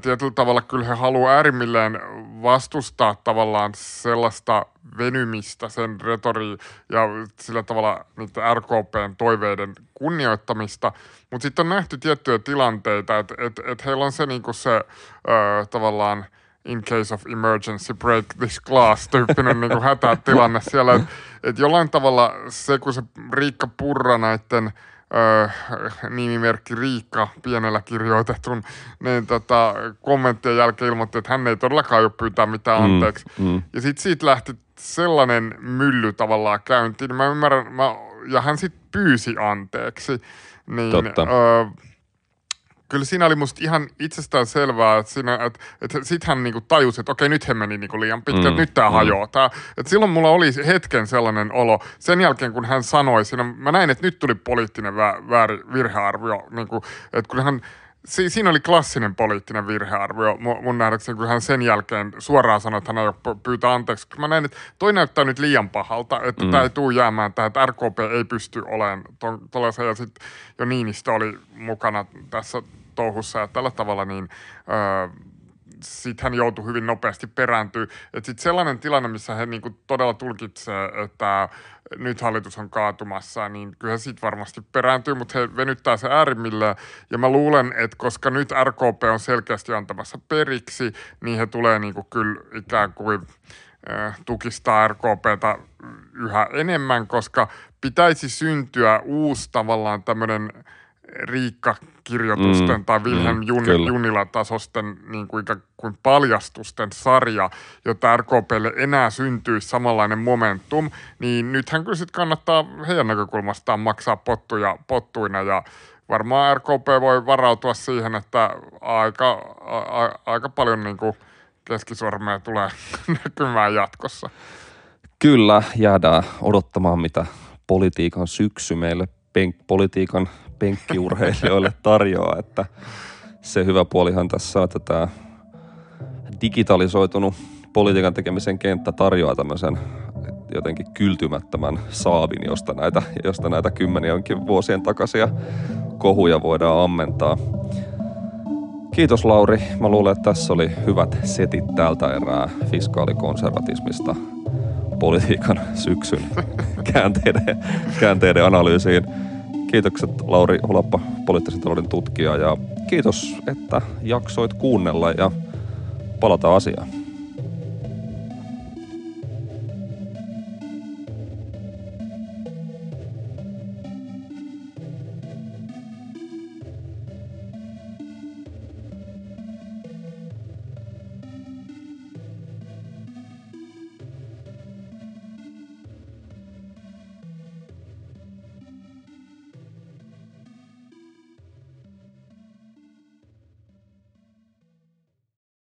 tietyllä tavalla kyllä he haluaa äärimmilleen vastustaa tavallaan sellaista venymistä sen retori ja sillä tavalla niitä RKPn toiveiden kunnioittamista, mutta sitten on nähty tiettyjä tilanteita, että et, et heillä on se niinku se ö, tavallaan – in case of emergency break this glass tyyppinen niin hätätilanne [laughs] siellä. Että et jollain tavalla se, kun se Riikka Purra näiden öö, nimimerkki Riikka pienellä kirjoitetun, niin tota, kommenttien jälkeen ilmoitti, että hän ei todellakaan jo pyytää mitään mm, anteeksi. Mm, mm. Ja sitten siitä lähti sellainen mylly tavallaan käyntiin. Mä ymmärrän, mä, ja hän sitten pyysi anteeksi. Niin, Totta. Öö, kyllä siinä oli musta ihan itsestään selvää, että, siinä, että, että sit hän niinku tajusi, että okei, nyt he meni niinku liian pitkään, mm, nyt tämä mm. hajoaa. Tää, että silloin mulla oli hetken sellainen olo, sen jälkeen kun hän sanoi siinä, mä näin, että nyt tuli poliittinen vä, vääri, virhearvio, niinku, että kun hän si, siinä oli klassinen poliittinen virhearvio mun, mun nähdäkseni, kun hän sen jälkeen suoraan sanoi, että hän ei ole pyytää anteeksi. Mä näin, että toi näyttää nyt liian pahalta, että mm. tämä ei tule jäämään tähän, että RKP ei pysty olemaan tuollaisen. Ja sitten jo Niinistö oli mukana tässä touhussa ja tällä tavalla, niin öö, sitten hän joutui hyvin nopeasti perääntyä. Että sitten sellainen tilanne, missä hän niinku todella tulkitsee, että nyt hallitus on kaatumassa, niin kyllä siitä varmasti perääntyy, mutta he venyttää se äärimmilleen. Ja mä luulen, että koska nyt RKP on selkeästi antamassa periksi, niin he tulee niinku kyllä ikään kuin tukistaa RKPtä yhä enemmän, koska pitäisi syntyä uusi tavallaan tämmöinen Riikka-kirjoitusten mm, tai Wilhelm mm, Jun, Junila-tasosten niin kuin, kuin paljastusten sarja, jotta RKPlle enää syntyisi samanlainen momentum, niin nythän kyllä sitten kannattaa heidän näkökulmastaan maksaa pottuja pottuina ja varmaan RKP voi varautua siihen, että aika, a, aika paljon niin kuin keskisormeja tulee [laughs] näkymään jatkossa. Kyllä, jäädään odottamaan, mitä politiikan syksy meille politiikan penkkiurheilijoille tarjoaa, että se hyvä puolihan tässä on, että tämä digitalisoitunut politiikan tekemisen kenttä tarjoaa tämmöisen jotenkin kyltymättömän saavin, josta näitä, josta näitä kymmenienkin vuosien takaisia kohuja voidaan ammentaa. Kiitos Lauri. Mä luulen, että tässä oli hyvät setit tältä erää fiskaalikonservatismista politiikan syksyn [laughs] käänteiden, käänteiden analyysiin. Kiitokset Lauri Hulappa, poliittisen talouden tutkija ja kiitos, että jaksoit kuunnella ja palataan asiaan.